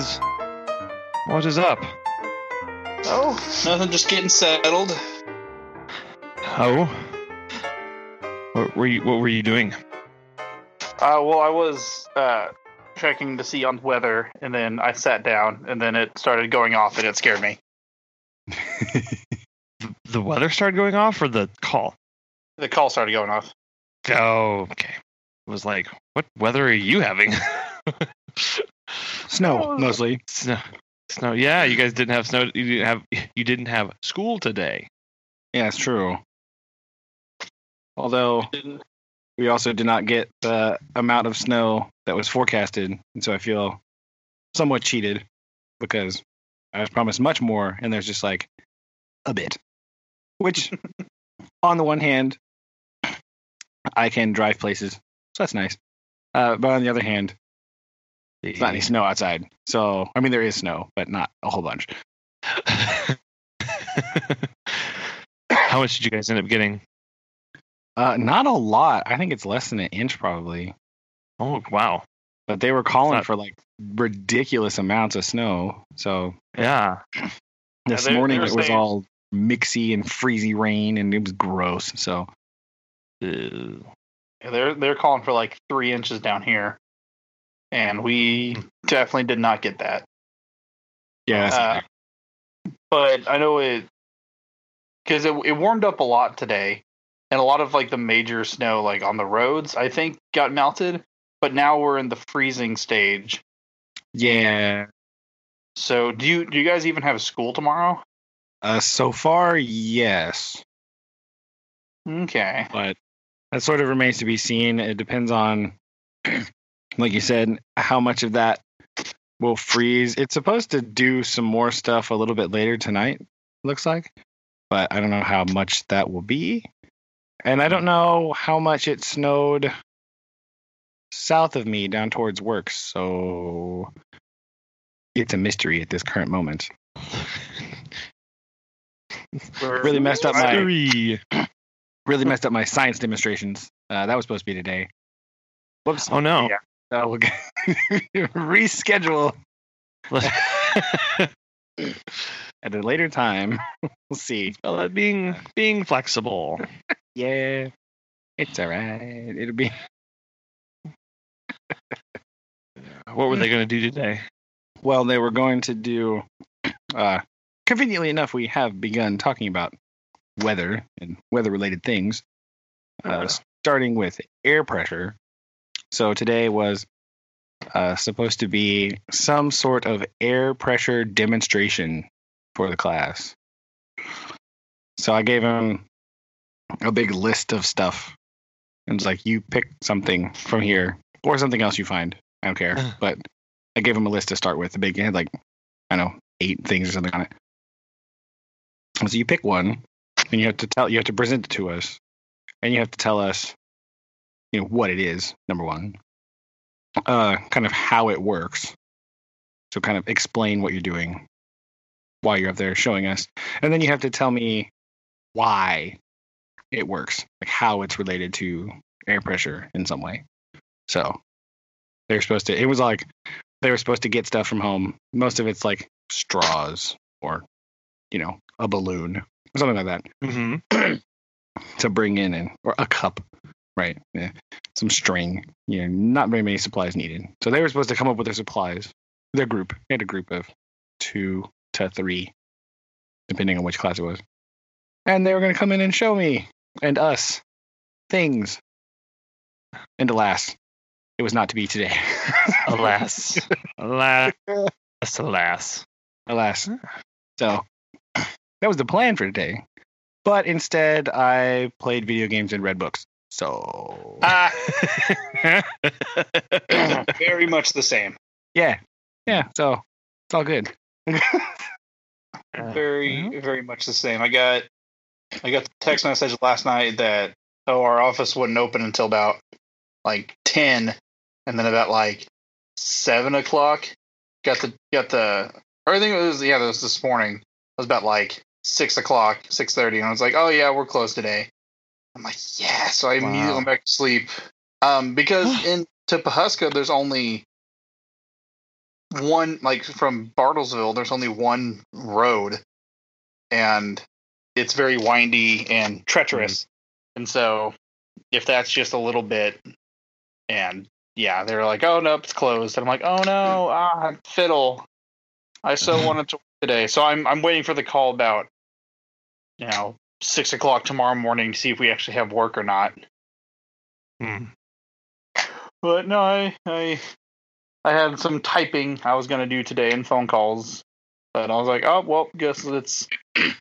is what is up? Oh, nothing. Just getting settled. Oh, what were you what were you doing? Uh, well, I was uh, checking to see on weather, and then I sat down, and then it started going off, and it scared me. The weather started going off, or the call? The call started going off. Oh, okay. It was like, what weather are you having? Snow mostly. snow, snow. Yeah, you guys didn't have snow. You didn't have you didn't have school today. Yeah, it's true. Although we also did not get the amount of snow that was forecasted, and so I feel somewhat cheated because I was promised much more, and there's just like a bit. Which, on the one hand, I can drive places, so that's nice. Uh, but on the other hand, it's not any snow outside. So I mean, there is snow, but not a whole bunch. How much did you guys end up getting? Uh, not a lot. I think it's less than an inch probably. Oh wow, But they were calling Not- for like ridiculous amounts of snow. So yeah. this they- they morning were it was all mixy and freezy rain and it was gross. So Yeah, they're they're calling for like three inches down here, and we definitely did not get that. yeah, Uh, but I know it because it it warmed up a lot today, and a lot of like the major snow like on the roads I think got melted. But now we're in the freezing stage. yeah. So do you do you guys even have school tomorrow? Uh, so far, yes, Okay. but that sort of remains to be seen. It depends on, like you said, how much of that will freeze. It's supposed to do some more stuff a little bit later tonight. Looks like, but I don't know how much that will be, and I don't know how much it snowed south of me down towards works. So it's a mystery at this current moment. Really messed up my- Really messed up my science demonstrations. Uh, that was supposed to be today. Whoops. Oh no. Yeah. Uh, we'll reschedule at a later time. we'll see. Well, that being being flexible. Yeah, it's all right. It'll be. What were they going to do today? Well, they were going to do. Uh, conveniently enough, we have begun talking about weather and weather-related things. Uh, starting with air pressure. So today was uh, supposed to be some sort of air pressure demonstration for the class. So I gave him a big list of stuff. And it's like, you pick something from here or something else you find. I don't care. but I gave him a list to start with. The big, it had like, I don't know, eight things or something on it. So you pick one and you have to tell, you have to present it to us and you have to tell us, you know, what it is, number one, uh, kind of how it works. So kind of explain what you're doing while you're up there showing us. And then you have to tell me why it works, like how it's related to air pressure in some way. So they're supposed to, it was like they were supposed to get stuff from home. Most of it's like straws or, you know, a balloon or something like that Mm-hmm. to bring in and or a cup, right? Yeah. Some string. You know, not very many supplies needed. So they were supposed to come up with their supplies. Their group. They had a group of two to three, depending on which class it was. And they were going to come in and show me and us things. And alas, it was not to be today. Alas, alas, alas. alas. So that was the plan for today. But instead, I played video games and read books. So Ah, very much the same. yeah, yeah. So it's all good. Very, very much the same. I got, I got the text message last night that oh our office wouldn't open until about like ten, and then about like seven o'clock, got the got the. Or I think it was yeah, it was this morning. It was about like six o'clock, six thirty, and I was like, oh yeah, we're closed today. I'm like, yeah. So I immediately went back to sleep, Um, because in to Pawhuska, there's only one like from Bartlesville. There's only one road, and it's very windy and treacherous. And so, if that's just a little bit, and yeah, they're like, "Oh no, it's closed," and I'm like, "Oh no, ah, fiddle." I so wanted to work today, so I'm I'm waiting for the call about you know six o'clock tomorrow morning to see if we actually have work or not. Hmm. But no, I I I had some typing I was gonna do today and phone calls. But I was like, oh well, guess it's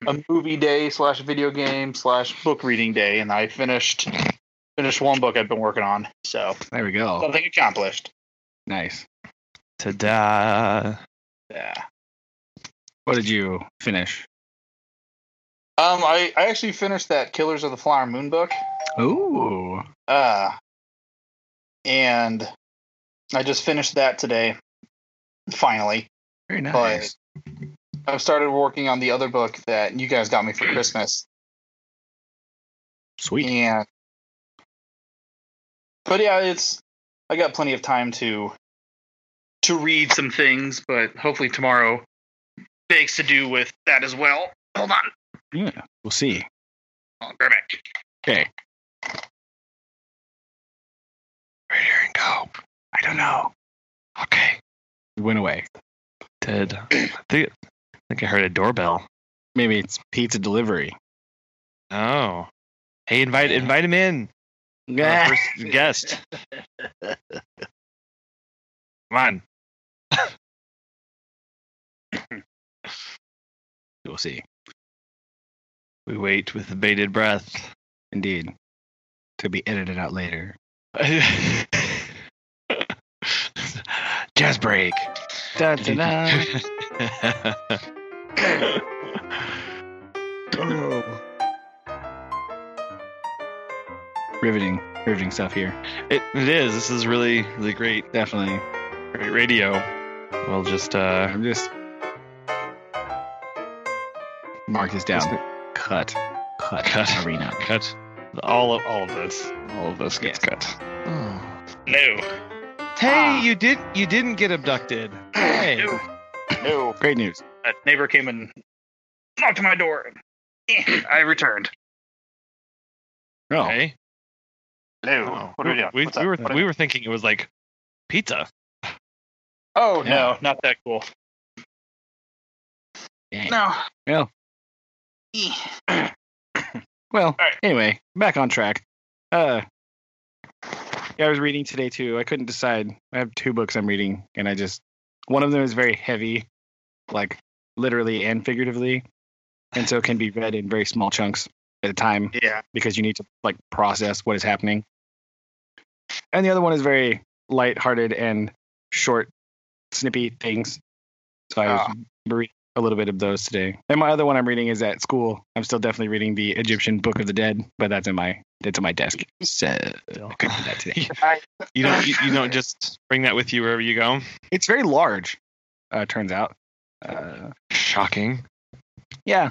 a movie day slash video game slash book reading day, and I finished finished one book I've been working on. So There we go. something accomplished. Nice. Ta-da! Yeah. What did you finish? Um, I I actually finished that Killers of the Flower Moon book. Ooh. Uh, and I just finished that today. Finally. Very nice. But I've started working on the other book that you guys got me for Christmas. Sweet. And but yeah, it's I got plenty of time to to read some things, but hopefully tomorrow begs to do with that as well. Hold on. Yeah. We'll see. I'll grab it. Okay. Where did Aaron go? I don't know. Okay. It went away. Did I think, I think I heard a doorbell. Maybe it's pizza delivery. Oh. Hey, invite invite him in. Our first guest. Come on. We'll see. We wait with bated breath. Indeed. To be edited out later. Jazz break. Da, da, da. riveting, riveting stuff here. It, it is. This is really, really great, Definitely. great radio. We'll just uh I'm just mark this down. Cut. Cut. Cut. Arena. cut all of all of this. All of this gets cut. No. Hey, Ah. you did you didn't get abducted. Hey. No. No. Great news. A neighbor came and knocked on my door. I returned. Oh, Hey. No. What are we doing? We, What's we up? were What- we were thinking it was like pizza. Oh Yeah. no, not that cool. dang. No. Well. Well, right. anyway, back on track. Uh, yeah, I was reading today too. I couldn't decide. I have two books I'm reading, and I just one of them is very heavy, like literally and figuratively, and so it can be read in very small chunks at a time Yeah. because you need to like process what is happening. And the other one is very light-hearted and short, snippy things. So I was Ah. reading a little bit of those today. And my other one I'm reading is at school. I'm still definitely reading the Egyptian Book of the Dead, but that's in my that's on my desk. So I couldn't do that today. You don't you, you don't just bring that with you wherever you go. It's very large. Uh, turns out. Uh, Shocking. yeah.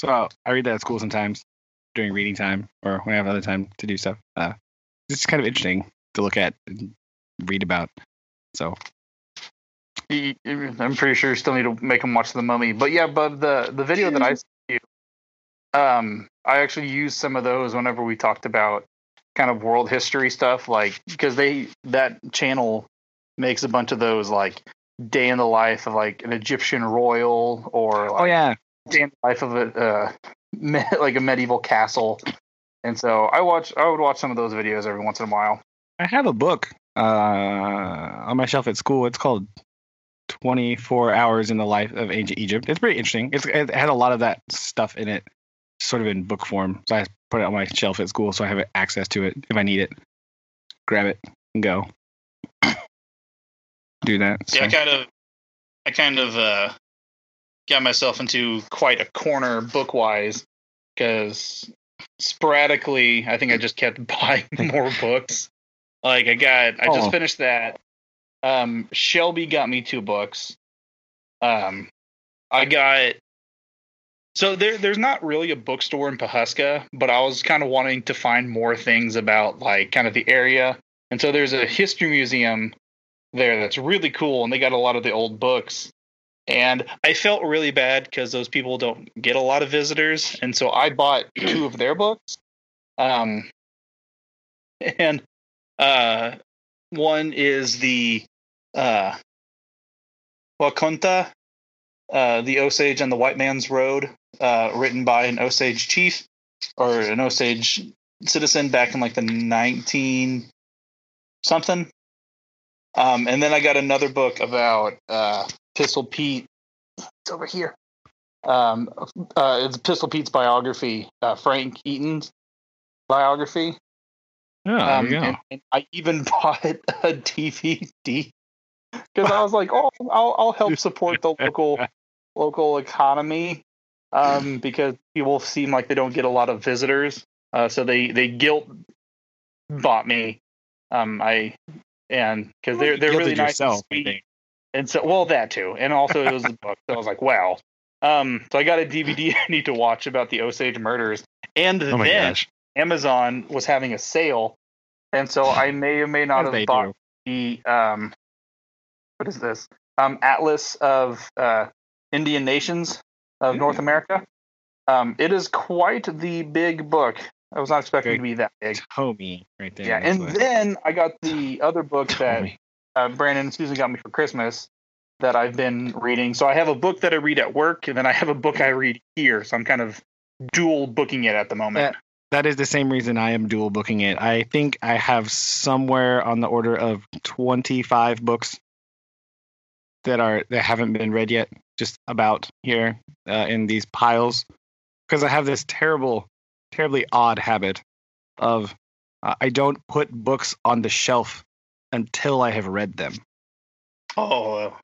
So I read that at school sometimes during reading time or when I have other time to do stuff. Uh, it's kind of interesting to look at and read about. So He- I'm pretty sure you still need to make him watch the mummy. But yeah, but the the video that I sent you, um, I actually used some of those whenever we talked about kind of world history stuff, like because they that channel makes a bunch of those like day in the life of like an Egyptian royal or like oh yeah, day in the life of a uh, me- like a medieval castle. And so I watch I would watch some of those videos every once in a while. I have a book uh, on my shelf at school. It's called 24 Hours in the Life of Ancient Egypt. It's pretty interesting. It's, it had a lot of that stuff in it, sort of in book form. So I put it on my shelf at school so I have access to it if I need it. Grab it and go. Do that. Yeah, I kind of, I kind of uh, got myself into quite a corner book wise because sporadically, I think I just kept buying more books. Like I got, I Oh. just finished that. Um, Shelby got me two books. Um, I got. So there, there's not really a bookstore in Pawhuska, but I was kind of wanting to find more things about like kind of the area And so there's a history museum there that's really cool, and they got a lot of the old books. And I felt really bad because those people don't get a lot of visitors, and so I bought two of their books. Um, and uh, one is the uh, Wah'Kon-Tah, uh, the Osage and the White Man's Road, uh, written by an Osage chief or an Osage citizen back in like the 19 something. Um, and then I got another book about uh, Pistol Pete. It's over here. Um, uh, it's Pistol Pete's biography, uh, Frank Eaton's biography. Yeah, there Um, and, and I even bought a DVD because I was like, "Oh, I'll, I'll help support the local local economy," um, because people seem like they don't get a lot of visitors. Uh, so they they guilt bought me. Um, I and because they're they're really nice and yourself, I sweet. And so, well, that too, and also it was a book. So I was like, "Wow." Um, so I got a DVD I need to watch about the Osage murders, and Oh then gosh. Amazon was having a sale, and so I may or may not have bought do. the um, what is this? Um, Atlas of uh, Indian Nations of North America. Um, it is quite the big book. I was not expecting Very it to be that big. Homie, right there. Yeah, and what- then I got the other book that uh, Brandon and Susan got me for Christmas that I've been reading. So I have a book that I read at work, and then I have a book I read here. So I'm kind of dual booking it at the moment. that is the same reason I am dual booking it. I think I have somewhere on the order of 25 books that are that haven't been read yet, just about here uh, in these piles, because I have this terrible, terribly odd habit of uh, I don't put books on the shelf until I have read them. Oh,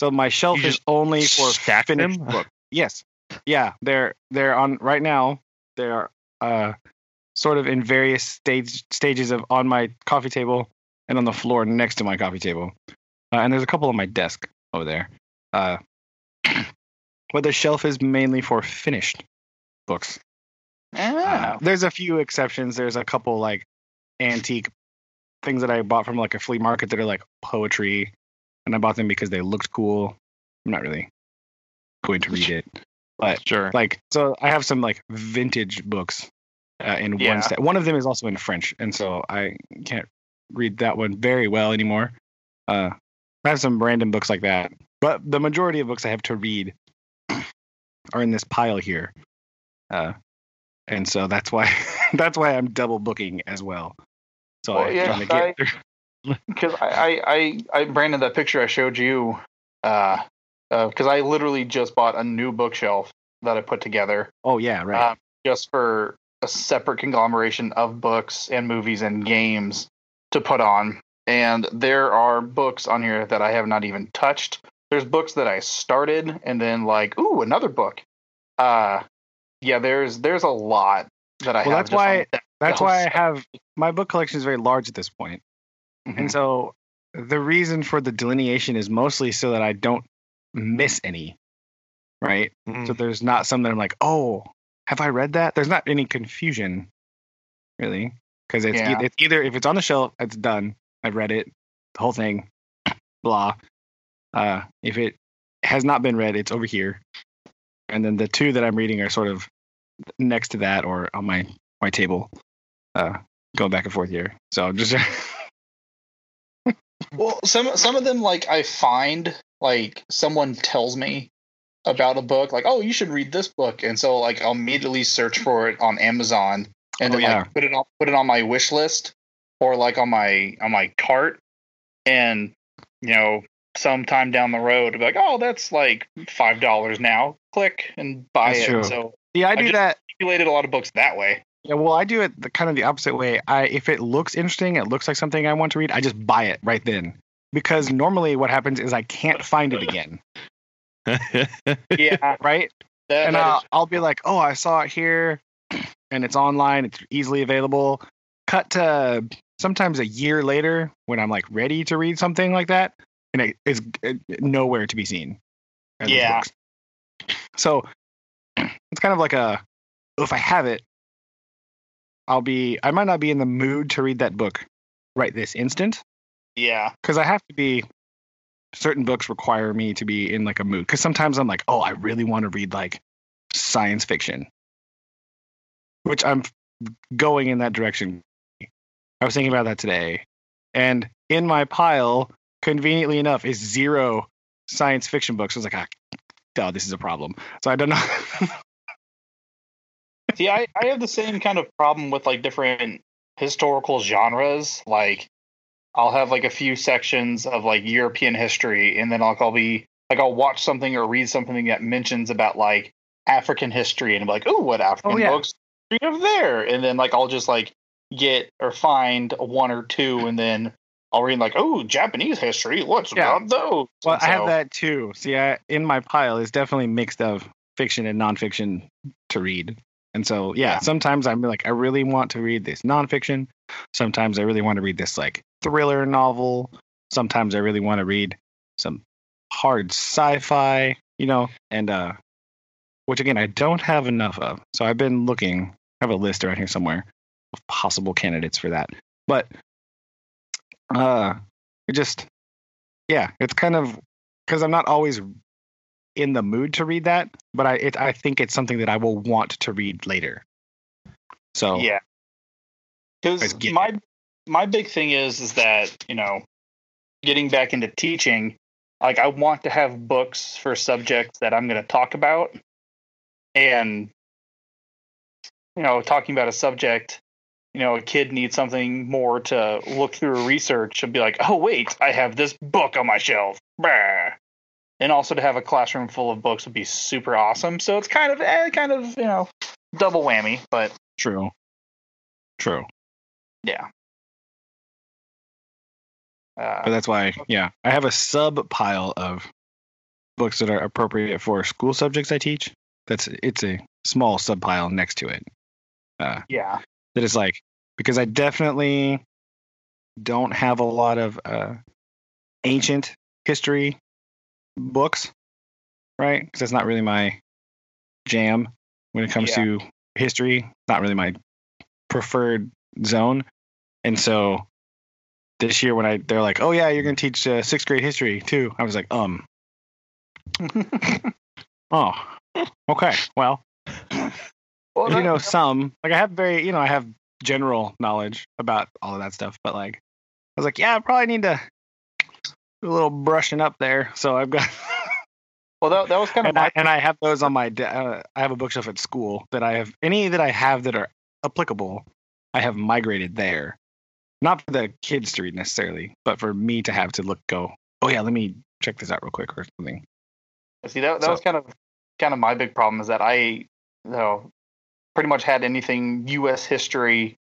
So my shelf is only for finished them? book. Yes. Yeah, they're they're on right now. They're uh sort of in various stage stages of on my coffee table and on the floor next to my coffee table. Uh, and there's a couple on my desk over there. Uh but the shelf is mainly for finished books. Uh, there's a few exceptions. There's a couple like antique things that I bought from like a flea market that are like poetry, and I bought them because they looked cool. I'm not really going to read it, but Sure. like so I have some like vintage books uh, in Yeah. one set. One of them is also in French, and so I can't read that one very well anymore. Uh, I have some random books like that, but the majority of books I have to read are in this pile here, uh, and so that's why that's why I'm double booking as well. So Well, I'm yeah, trying to get because I, I, I, I, Brandon, that picture I showed you, uh, because I literally just bought a new bookshelf that I put together, Oh yeah, right. um, just for a separate conglomeration of books and movies and games to put on. And there are books on here that I have not even touched. There's books that I started and then like, ooh, another book. Uh, yeah, there's there's a lot that I Well, have. that's why- that That's why I have my book collection is very large at this point. Mhm. And so the reason for the delineation is mostly so that I don't miss any. Right? Mm. So there's not some that I'm like, oh, have I read that? There's not any confusion, really, because it's, Yeah. e- it's either if it's on the shelf, it's done. I've read it, the whole thing, blah. Uh, if it has not been read, it's over here, and then the two that I'm reading are sort of next to that or on my my table, uh, going back and forth here. So I'm just Well, some some of them like I find like someone tells me about a book, like, oh, you should read this book, and so like I'll immediately search for it on Amazon and Oh, then yeah. like put it on put it on my wish list or like on my on my cart, and you know sometime down the road, I'll be like, oh, that's like five dollars now. Click and buy That's it. true. So yeah, I I do just- that. accumulated a lot of books that way. Yeah, well, I do it the kind of the opposite way. I if it looks interesting, it looks like something I want to read, I just buy it right then. Because normally what happens is I can't find it again, Yeah, right? that, and that I'll, is- I'll be like, "Oh, I saw it here and it's online, it's easily available." Cut to sometimes a year later when I'm like ready to read something like that and it is uh, nowhere to be seen. Yeah. So it's kind of like a if I have it, I'll be I might not be in the mood to read that book right this instant Yeah. because I have to be. Certain books require me to be in like a mood because sometimes I'm like, oh, I really want to read like science fiction, which I'm going in that direction. I was thinking about that today, and in my pile, conveniently enough, is zero science fiction books. I was like, ah, oh, this is a problem. So I don't know. See, I, I have the same kind of problem with like different historical genres. Like, I'll have like a few sections of like European history, and then I'll, I'll be like, I'll watch something or read something that mentions about like African history, and I'm like, oh, what African yeah. books do you have there? And then like I'll just like get or find one or two, and then I'll read like, oh, Japanese history. What's Yeah. about those? well, And I have that too. See, I, in my pile is definitely mixed of fiction and nonfiction to read. And so, yeah, Yeah. sometimes I'm like, I really want to read this nonfiction. Sometimes I really want to read this like thriller novel. Sometimes I really want to read some hard sci-fi, you know, and uh, which again I don't have enough of. So I've been looking. I have a list around here somewhere of possible candidates for that. But uh, it just yeah, it's kind of because I'm not always in the mood to read that, but I it, I think it's something that I will want to read later. So Yeah. Because my my big thing is is that you know, getting back into teaching, like I want to have books for subjects that I'm going to talk about, and you know, talking about a subject, you know, a kid needs something more to look through research and be like, oh wait, I have this book on my shelf. Bah. And also to have a classroom full of books would be super awesome. So it's kind of, eh, kind of, you know, double whammy. But true, true. yeah. But Uh, that's why, yeah, I have a sub pile of books that are appropriate for school subjects I teach. That's it's a small sub pile next to it. Uh, yeah. that is like because I definitely don't have a lot of uh, ancient history books, right? Because that's not really my jam when it comes Yeah. to history. Not really my preferred zone, and so this year when I they're like, oh yeah, you're gonna teach uh, sixth grade history too. I was like, um, oh, okay, well, well, you know some like i have very you know i have general knowledge about all of that stuff but like i was like yeah i probably need to do a little brushing up there. So i've got well, that, that was kind of and I, and I have those on my uh, i have a bookshelf at school that i have any that i have that are applicable i have migrated there. Not for the kids to read necessarily but for me to have to look go oh yeah let me check this out real quick or something. See that that so- was kind of kind of my big problem is that I you know pretty much had anything U.S. history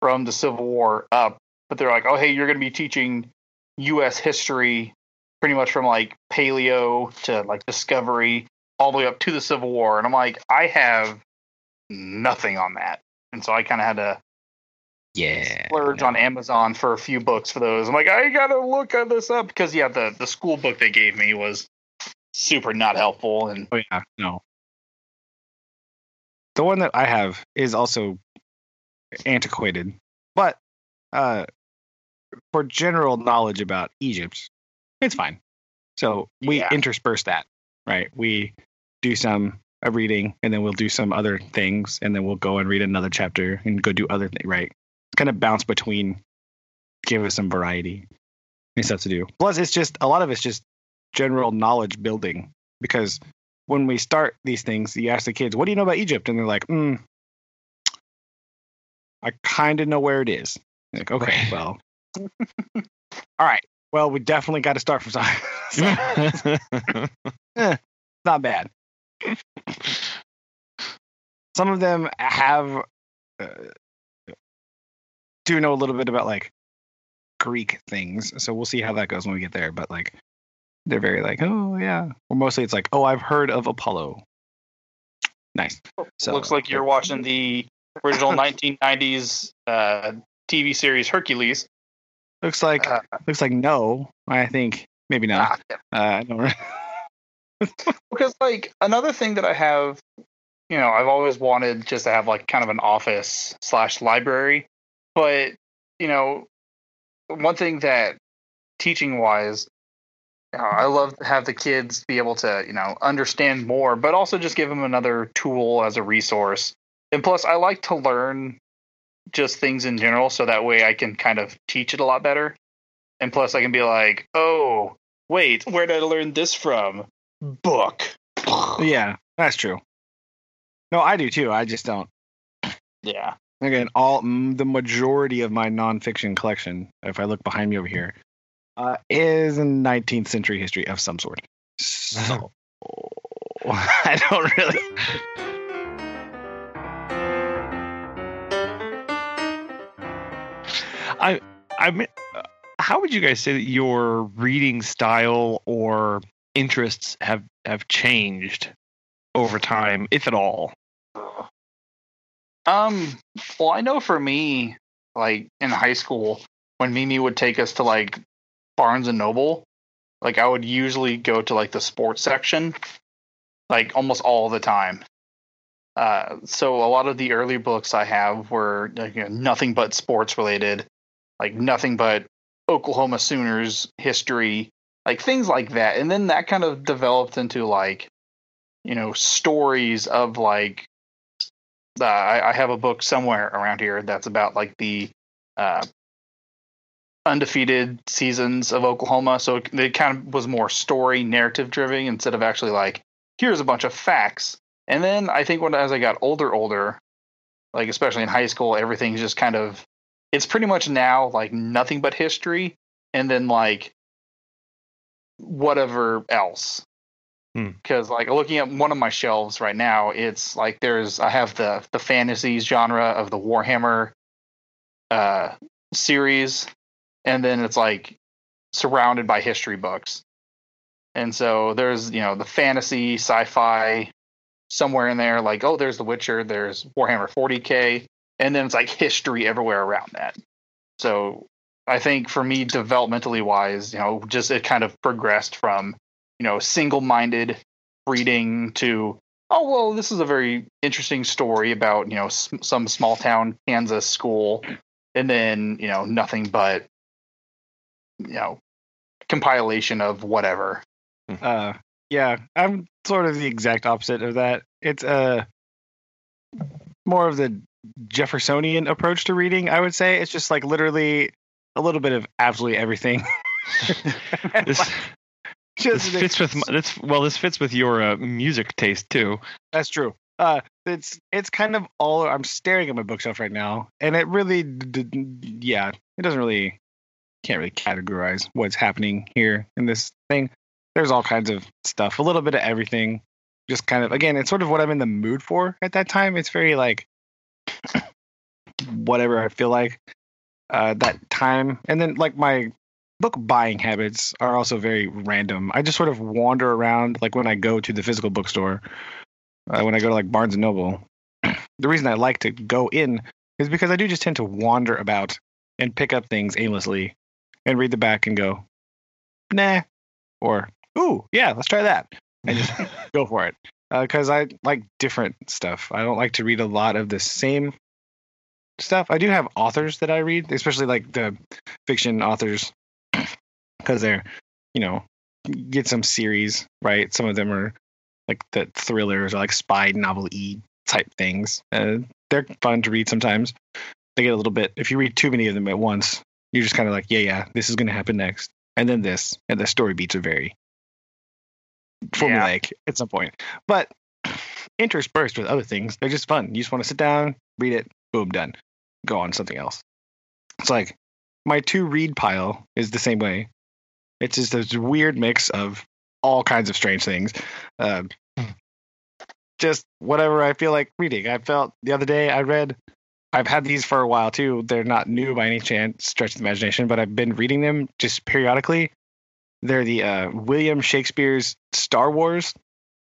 from the Civil War up, but they're like, oh hey, you're going to be teaching U.S. history pretty much from like paleo to like discovery all the way up to the Civil War, and I'm like, I have nothing on that, and so I kind of had to yeah splurge on Amazon for a few books for those. I'm like, I gotta look this up because yeah, the the school book they gave me was super not helpful, and Oh yeah, no. The one that I have is also antiquated, but uh, for general knowledge about Egypt, it's fine. So we Yeah. intersperse that, right? We do some a reading, and then we'll do some other things, and then we'll go and read another chapter and go do other things, right? Kind of bounce between, give us some variety and stuff to do. Plus, it's just a lot of it's just general knowledge building because when we start these things, you ask the kids, "What do you know about Egypt?" and they're like, mm, "I kind of know where it is." Like, okay, well, all right. Well, we definitely got to start from science. So, not bad. Some of them have uh, do know a little bit about like Greek things, so we'll see how that goes when we get there. But like, they're very like, oh yeah, or mostly it's like, oh, I've heard of Apollo. Nice. So looks like you're watching the original 1990s uh, TV series Hercules. Looks like Uh, looks like no. I think maybe not. ah, Uh, I don't. because like another thing that I have, you know, I've always wanted just to have like kind of an office slash library, but you know, one thing that teaching wise, Uh, I love to have the kids be able to, you know, understand more, but also just give them another tool as a resource. And plus, I like to learn just things in general, so that way I can kind of teach it a lot better. And plus, I can be like, oh, wait, where did I learn this from? Book. Yeah, that's true. No, I do too. I just don't. Yeah. Again, all the majority of my nonfiction collection, if I look behind me over here, uh, is 19th century history of some sort. So I don't really. I I mean, how would you guys say that your reading style or interests have have changed over time, if at all? Um, well, I know for me, like in high school, when Mimi would take us to like Barnes and Noble, like I would usually go to like the sports section, like almost all the time. Uh, so a lot of the early books I have were you know, nothing but sports related, like nothing but Oklahoma Sooners history, like things like that. And then that kind of developed into like, you know, stories of like uh, I, I have a book somewhere around here that's about like the uh, undefeated seasons of Oklahoma. So it, it kind of was more story narrative driven instead of actually like here's a bunch of facts. And then I think when as I got older, older, like especially in high school, everything's just kind of it's pretty much now like nothing but history, and then like whatever else because like looking at one of my shelves right now it's like there's i have the the fantasies genre of the warhammer uh series and then it's like surrounded by history books. And so there's you know the fantasy sci-fi somewhere in there like oh there's the witcher there's warhammer 40k and then it's like history everywhere around that. So i think for me developmentally wise you know just it kind of progressed from you know single-minded reading to oh well this is a very interesting story about you know some small town kansas school and then you know nothing but you know compilation of whatever Uh, yeah, I'm sort of the exact opposite of that. It's uh more of the Jeffersonian approach to reading. I would say it's just like literally a little bit of absolutely everything. This just this fits with this. Well, this fits with your uh, music taste too. That's true. Uh, it's it's kind of all. I'm staring at my bookshelf right now, and it really, d- d- yeah, it doesn't really, can't really categorize what's happening here in this thing. There's all kinds of stuff, a little bit of everything. Just kind of, again, it's sort of what I'm in the mood for at that time. It's very like whatever I feel like uh, that time, and then like my book buying habits are also very random. I just sort of wander around, like when I go to the physical bookstore uh, when I go to like Barnes and Noble. the reason I like to go in is because I do just tend to wander about and pick up things aimlessly and read the back and go, nah, or ooh, yeah, let's try that, and just go for it. Because I like different stuff. I don't like to read a lot of the same stuff. I do have authors that I read, especially like the fiction authors, because they're, you know, get some series, right? Some of them are like the thrillers or like spy novel e type things. Uh, they're fun to read sometimes. They get a little bit if you read too many of them at once, you're just kind of like, yeah, yeah, this is going to happen next, and then this, and the story beats are very formulaic at some point. But interspersed with other things, they're just fun. You just want to sit down, read it, boom, done. Go on something else. It's like my two read pile is the same way. It's just this weird mix of all kinds of strange things. Um, just whatever I feel like reading. I felt the other day I read. I've had these for a while too. They're not new by any chance, stretch of the imagination, but I've been reading them just periodically. They're the uh, William Shakespeare's Star Wars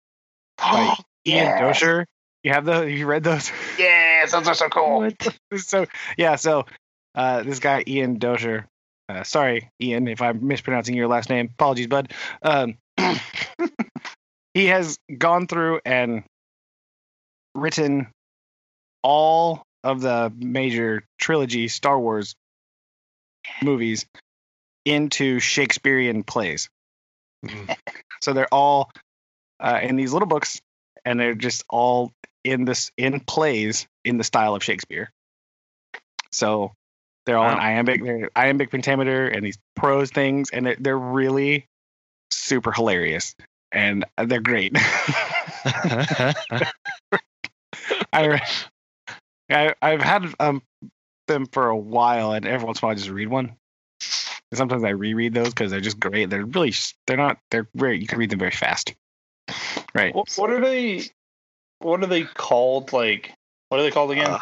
by Ian Yes. Doescher. You have the? You read those? Yeah, those are so cool so yeah, so uh, this guy Ian Doescher. Uh, sorry, Ian, if I'm mispronouncing your last name. Apologies, bud. Um, he has gone through and written all of the major trilogy Star Wars movies into Shakespearean plays. Mm. So they're all uh, in these little books, and they're just all in this in plays in the style of Shakespeare. So they're all in iambic, they're iambic pentameter, and these prose things, and they're, they're really super hilarious, and they're great. I, I I've had um them for a while, and every once in a while I just read one. And sometimes I reread those because they're just great. They're really they're not they're very you can read them very fast, right? What, what are they? What are they called? Like, what are they called again? Uh,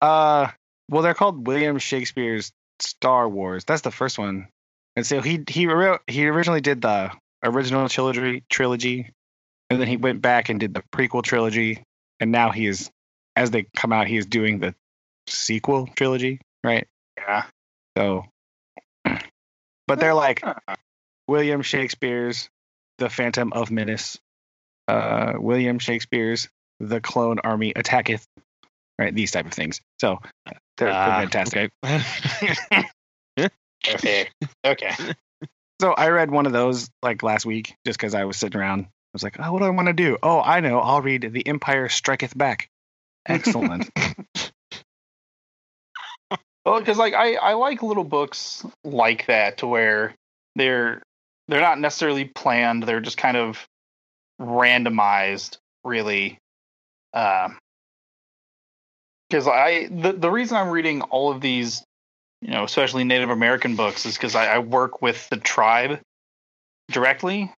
Uh, well, they're called William Shakespeare's Star Wars. That's the first one. And so he he wrote, he originally did the original trilogy trilogy, and then he went back and did the prequel trilogy, and now he is as they come out, he is doing the sequel trilogy, right? yeah. So, but they're like William Shakespeare's The Phantom of Menace, uh, William Shakespeare's The Clone Army Attacketh, right? These type of things. So they're, Ah, fantastic. Okay. Okay. So I read one of those like last week just because I was sitting around. I was like, oh, what do I want to do? Oh, I know. I'll read The Empire Striketh Back. Excellent. Well, because like I I like little books like that to where they're they're not necessarily planned. They're just kind of randomized, really. Um, because I the the reason I'm reading all of these, you know, especially Native American books, is because I, I work with the tribe directly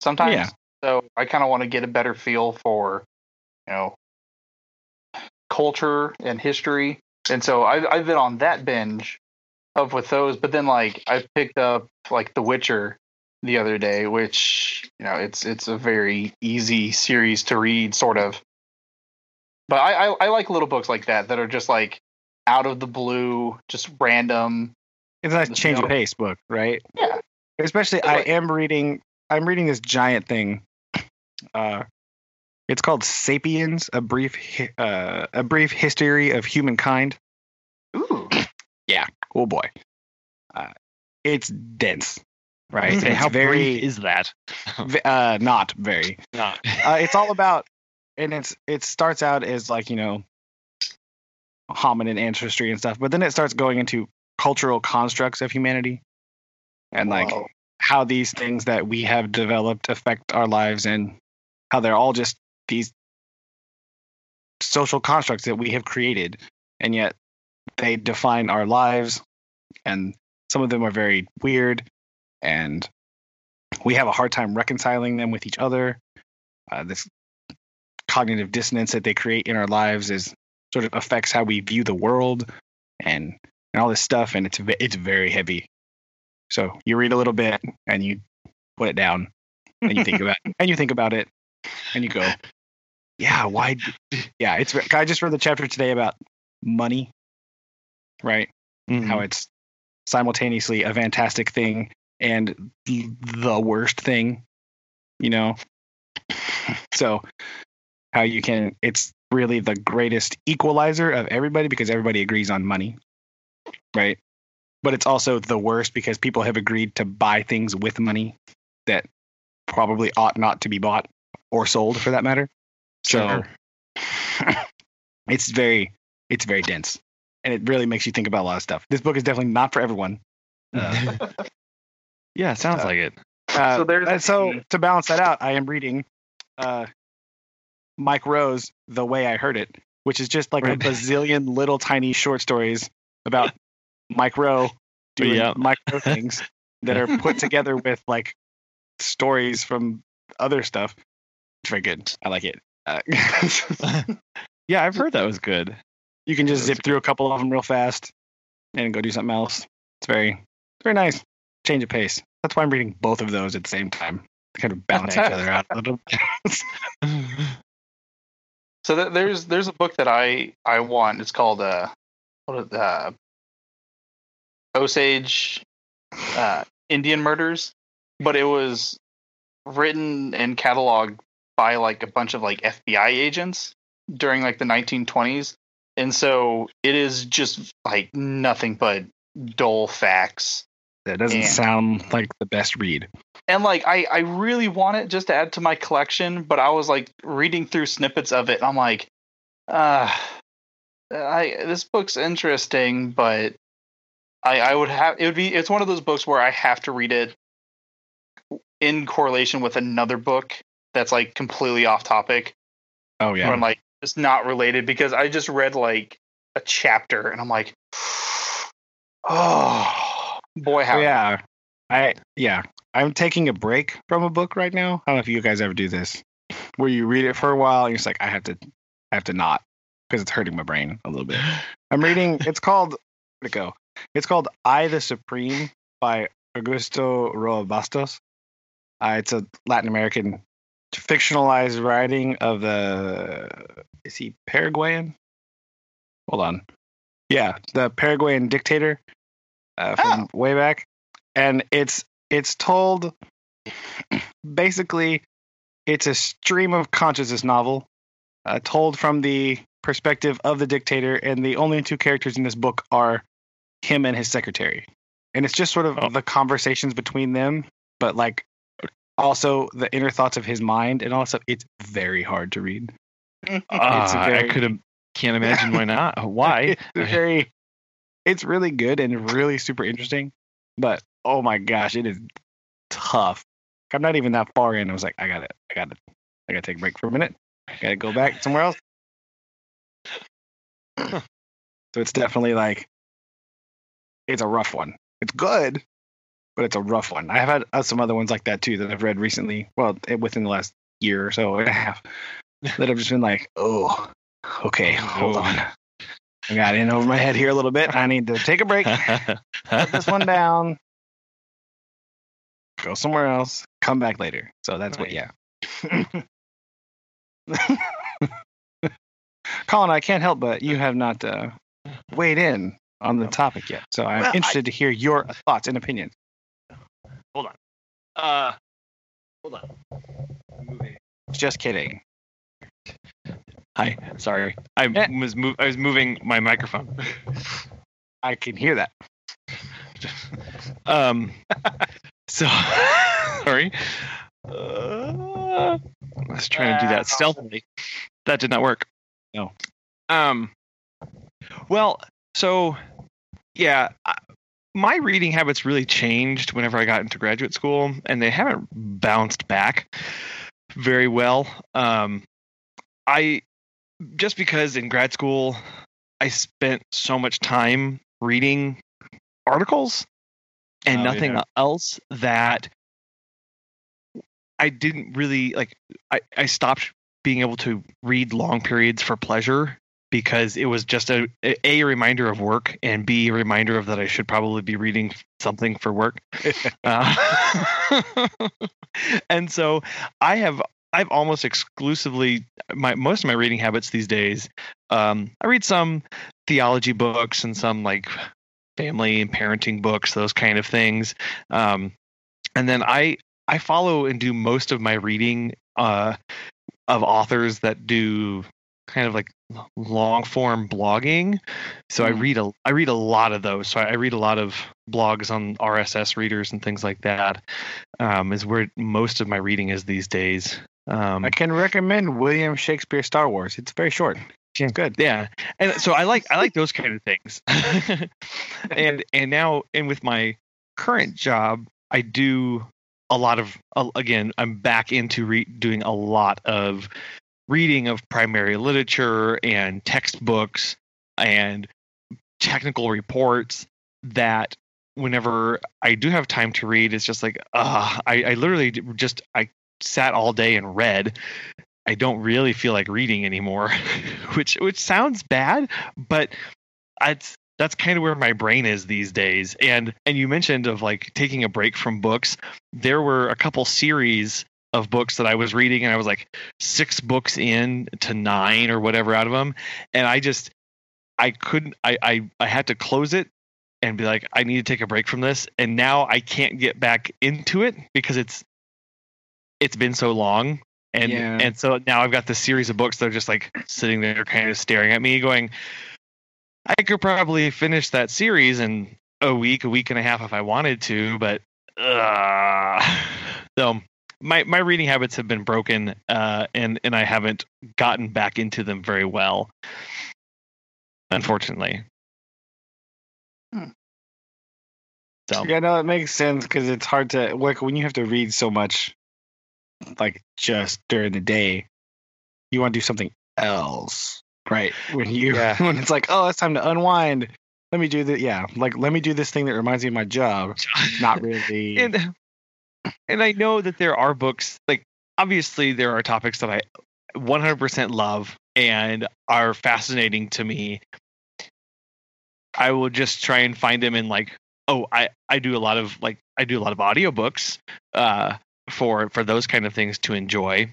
sometimes. Yeah. So I kind of want to get a better feel for, you know, culture and history and so I've I've been on that binge of with those, but then like I picked up like The Witcher the other day, which you know it's it's a very easy series to read, sort of. But I I, I like little books like that that are just like out of the blue, just random. it's a nice change of pace book, right? Yeah. Especially, I like- am reading. I'm reading this giant thing. Uh, it's called *Sapiens: A Brief Hi- uh, A Brief History of Humankind*. Ooh, yeah. Oh boy, uh, it's dense, right? It's how very is that? uh, not very. Not. Uh, it's all about, and it's it starts out as like you know, hominin ancestry and stuff, but then it starts going into cultural constructs of humanity, and like Whoa. how these things that we have developed affect our lives and how they're all just these social constructs that we have created and yet they define our lives and some of them are very weird and we have a hard time reconciling them with each other. Uh, this cognitive dissonance that they create in our lives is sort of affects how we view the world and and all this stuff and it's it's very heavy. So you read a little bit and you put it down and you think about and you think about it and you go, yeah, why? Yeah, it's. I just read the chapter today about money, right? Mm-hmm. How it's simultaneously a fantastic thing and the worst thing, you know. So how you can? It's really the greatest equalizer of everybody because everybody agrees on money, right? But it's also the worst because people have agreed to buy things with money that probably ought not to be bought or sold for that matter. So it's very it's very dense and it really makes you think about a lot of stuff. This book is definitely not for everyone. Uh, yeah, sounds uh, like it. uh, So there's uh, so to balance that out, I am reading uh, Mike Rowe's, The Way I Heard It, which is just like Right. a bazillion little tiny short stories about Mike Rowe doing Yeah. Mike Rowe things that are put together with like stories from other stuff. It's very good. I like it. Uh, yeah, I've heard that was good. you can just That's zip through a couple of them real fast and go do something else. It's very, it's very nice. Change of pace. That's why I'm reading both of those at the same time. Kind of balance each other out a little. bit. So th- there's there's a book that I I want. It's called uh what is uh Osage uh Indian Murders, but it was written and cataloged by like a bunch of like FBI agents during like the 1920s. And so it is just like nothing but dull facts. That doesn't Yeah. sound like the best read. And like I, I really want it just to add to my collection, but I was like reading through snippets of it and I'm like, uh I this book's interesting, but I I would have it would be it's one of those books where I have to read it in correlation with another book that's like completely off topic Oh or yeah. I'm like it's not related because I just read like a chapter and I'm like oh boy how yeah. I yeah. I'm taking a break from a book right now. I don't know if you guys ever do this, where you read it for a while and you're just like, I have to, I have to not because it's hurting my brain a little bit. I'm reading. It's called. Where'd it go? It's called "I the Supreme" by Augusto Roa Bastos. Uh, it's a Latin American fictionalized writing of the. Is he Paraguayan? Hold on. Yeah, the Paraguayan dictator uh, from way back, and it's it's told. Basically, it's a stream of consciousness novel, uh, told from the perspective of the dictator, and the only two characters in this book are him and his secretary. And it's just sort of Oh. the conversations between them, but like also the inner thoughts of his mind, and also it's very hard to read. Ah, very- I could have can't imagine why not. Why? it's very, it's really good and really super interesting, but oh my gosh, it is tough. I'm not even that far in. I was like, I got it, I got it, I got to take a break for a minute. I got to go back somewhere else. so it's definitely like, it's a rough one. It's good, but it's a rough one. I have had uh, some other ones like that too that I've read recently. Well, eh, within the last year or so and a half, that I've just been like, oh, okay, hold Oh. on. I got in over my head here a little bit. I need to take a break, put this one down, go somewhere else, come back later. So that's what, yeah. Colin, I can't help but you have not uh, weighed in on the topic yet. So I'm Well, I- interested to hear your thoughts and opinions. Uh, hold on. I'm moving. Just kidding. Hi, sorry. I Yeah. was move. I was moving my microphone. I can hear that. um. So sorry. Uh, I was trying to do that stealthily. That did not work. No. Um. Well, so yeah, my reading habits really changed whenever I got into graduate school, and they haven't bounced back very well. Um, I just because in grad school I spent so much time reading articles and Oh, nothing yeah. else that I didn't really like I, I stopped being able to read long periods for pleasure because it was just a a reminder of work and b a reminder of that I should probably be reading something for work. Uh, and so I have I've almost exclusively my most of my reading habits these days. Um, I read some theology books and some like family and parenting books, those kind of things. Um, and then I I follow and do most of my reading uh, of authors that do kind of like long form blogging. So I Mm. read a I read a lot of those. So I read a lot of blogs on RSS readers and things like that. Um, is where most of my reading is these days. Um, I can recommend William Shakespeare Star Wars. It's very short. It's good. yeah and so i like i like those kind of things and and now and with my current job i do a lot of again i'm back into re- doing a lot of reading of primary literature and textbooks and technical reports that whenever i do have time to read it's just like uh i, I literally just i sat all day and read I don't really feel like reading anymore, which which sounds bad, but it's that's kind of where my brain is these days. And and you mentioned of like taking a break from books. There were a couple series of books that I was reading, and I was like six books in to nine or whatever out of them, and I just I couldn't. I I I had to close it and be like, I need to take a break from this, and now I can't get back into it because it's it's been so long and Yeah. and so now I've got this series of books that are just like sitting there, kind of staring at me, going, "I could probably finish that series in a week, a week and a half if I wanted to, but uh, so my my reading habits have been broken, uh, and and I haven't gotten back into them very well, unfortunately. Hmm. So Yeah, no, it makes sense because it's hard to like when you have to read so much, like just during the day, you want to do something else, right? When you Yeah. when it's like, oh, it's time to unwind. Let me do the yeah, like let me do this thing that reminds me of my job. Not really. and and I know that there are books like obviously there are topics that I 100% love and are fascinating to me. I will just try and find them in like oh I I do a lot of like I do a lot of audiobooks uh for for those kind of things to enjoy.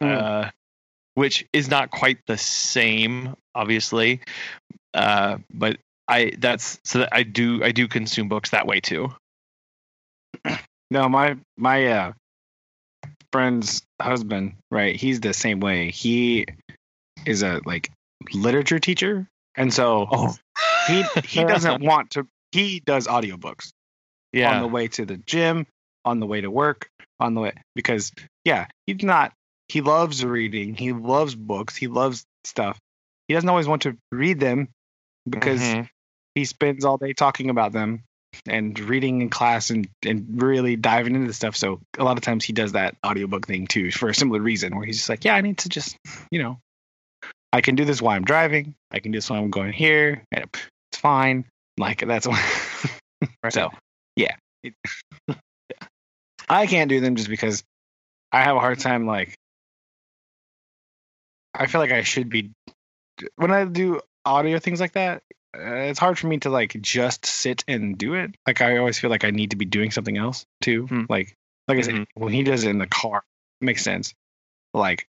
Mm. Uh which is not quite the same obviously. Uh but I that's so that I do I do consume books that way too. No, my my uh friend's husband, right? He's the same way. He is a like literature teacher, and so Oh. he he doesn't want to. He does audiobooks Yeah. on the way to the gym, on the way to work, on the way because yeah, he's not. He loves reading. He loves books. He loves stuff. He doesn't always want to read them because Mhm. he spends all day talking about them and reading in class and, and really diving into the stuff. So a lot of times he does that audiobook thing too for a similar reason where he's just like, yeah, I need to just, you know, I can do this while I'm driving. I can do this while I'm going here. and It's fine. Like that's why. so yeah, I can't do them just because I have a hard time. Like I feel like I should be when I do audio things like that it's hard for me to like just sit and do it. Like I always feel like I need to be doing something else too. Hmm. Like like I said, Mhm. when he does it in the car, it makes sense. Like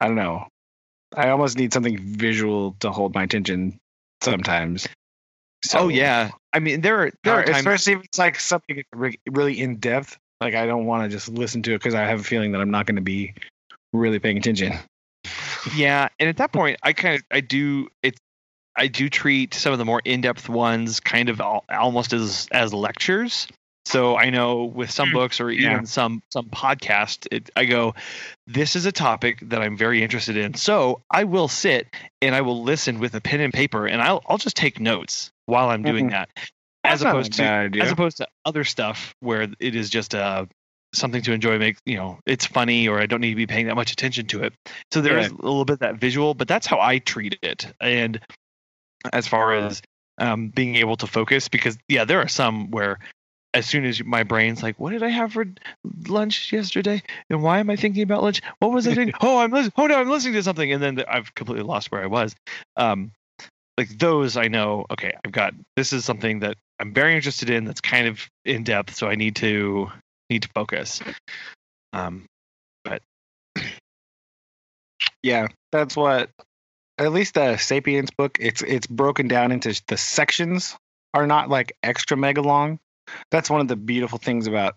I don't know. I almost need something visual to hold my attention sometimes. So, oh yeah. I mean there are there are times especially if it's like something really in depth. Like I don't want to just listen to it because I have a feeling that I'm not going to be really paying attention. yeah, and at that point I kind of I do it's I do treat some of the more in-depth ones kind of al- almost as as lectures. So I know with some Mm, books or even yeah. some some podcast, it, I go, this is a topic that I'm very interested in. So I will sit and I will listen with a pen and paper, and I'll I'll just take notes while I'm doing Mhm. that, as a opposed to as opposed to other stuff where it is just uh something to enjoy make you know it's funny or i don't need to be paying that much attention to it so there Yeah. is a little bit of that visual but that's how i treat it and as far as um, being able to focus because yeah there are some where as soon as my brain's like what did i have for lunch yesterday? And why am i thinking about lunch? What was i doing? Oh i'm listening oh no i'm listening to something. And then i've completely lost where i was. Um, like those I know, okay, I've got this is something that I'm very interested in that's kind of in depth, so I need to need to focus. Um but Yeah, that's what. At least the Sapiens book, it's it's broken down into the sections are not like extra mega long. That's one of the beautiful things about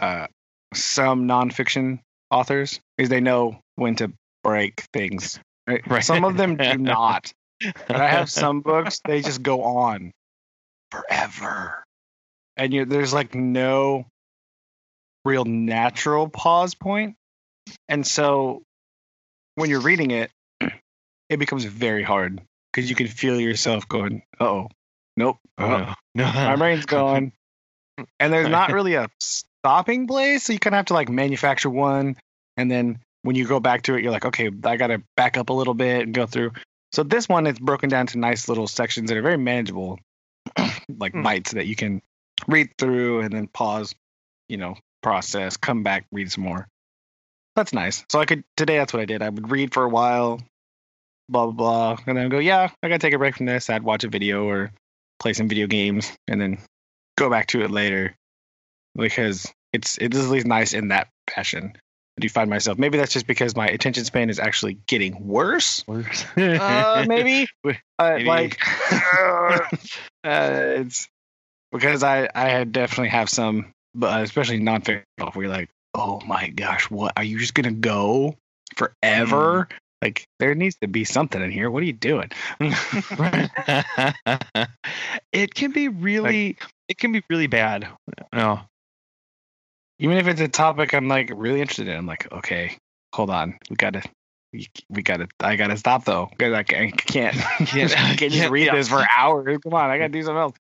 uh, some nonfiction authors is they know when to break things. Right? Right. Some of them do not. But I have some books they just go on forever, and you there's like no real natural pause point. point, and so when you're reading it, it becomes very hard because you can feel yourself going, "Oh, nope, oh, uh-oh, no. my brain's going," and there's not really a stopping place, so you kind of have to like manufacture one, and then when you go back to it, you're like, "Okay, I got to back up a little bit and go through." So this one is broken down to nice little sections that are very manageable, like Hmm. bites that you can read through and then pause, you know, process, come back, read some more. That's nice. So I could today. That's what I did. I would read for a while, blah blah blah, and then go, yeah, I gotta take a break from this. I'd watch a video or play some video games, and then go back to it later because it's it is at least nice in that fashion. I do find myself maybe that's just because my attention span is actually getting worse. Uh, maybe, uh, Maybe. like uh, it's because I I definitely have some, but especially nonfiction stuff where you're like, oh my gosh, what are you just gonna go forever? Like there needs to be something in here. What are you doing? it can be really it can be really bad. No. Even if it's a topic I'm like really interested in, I'm like, okay, hold on, we gotta, we, we gotta, I gotta stop though, because I can't, I can't, Can't- I can't just read this for hours. Come on, I gotta do something else.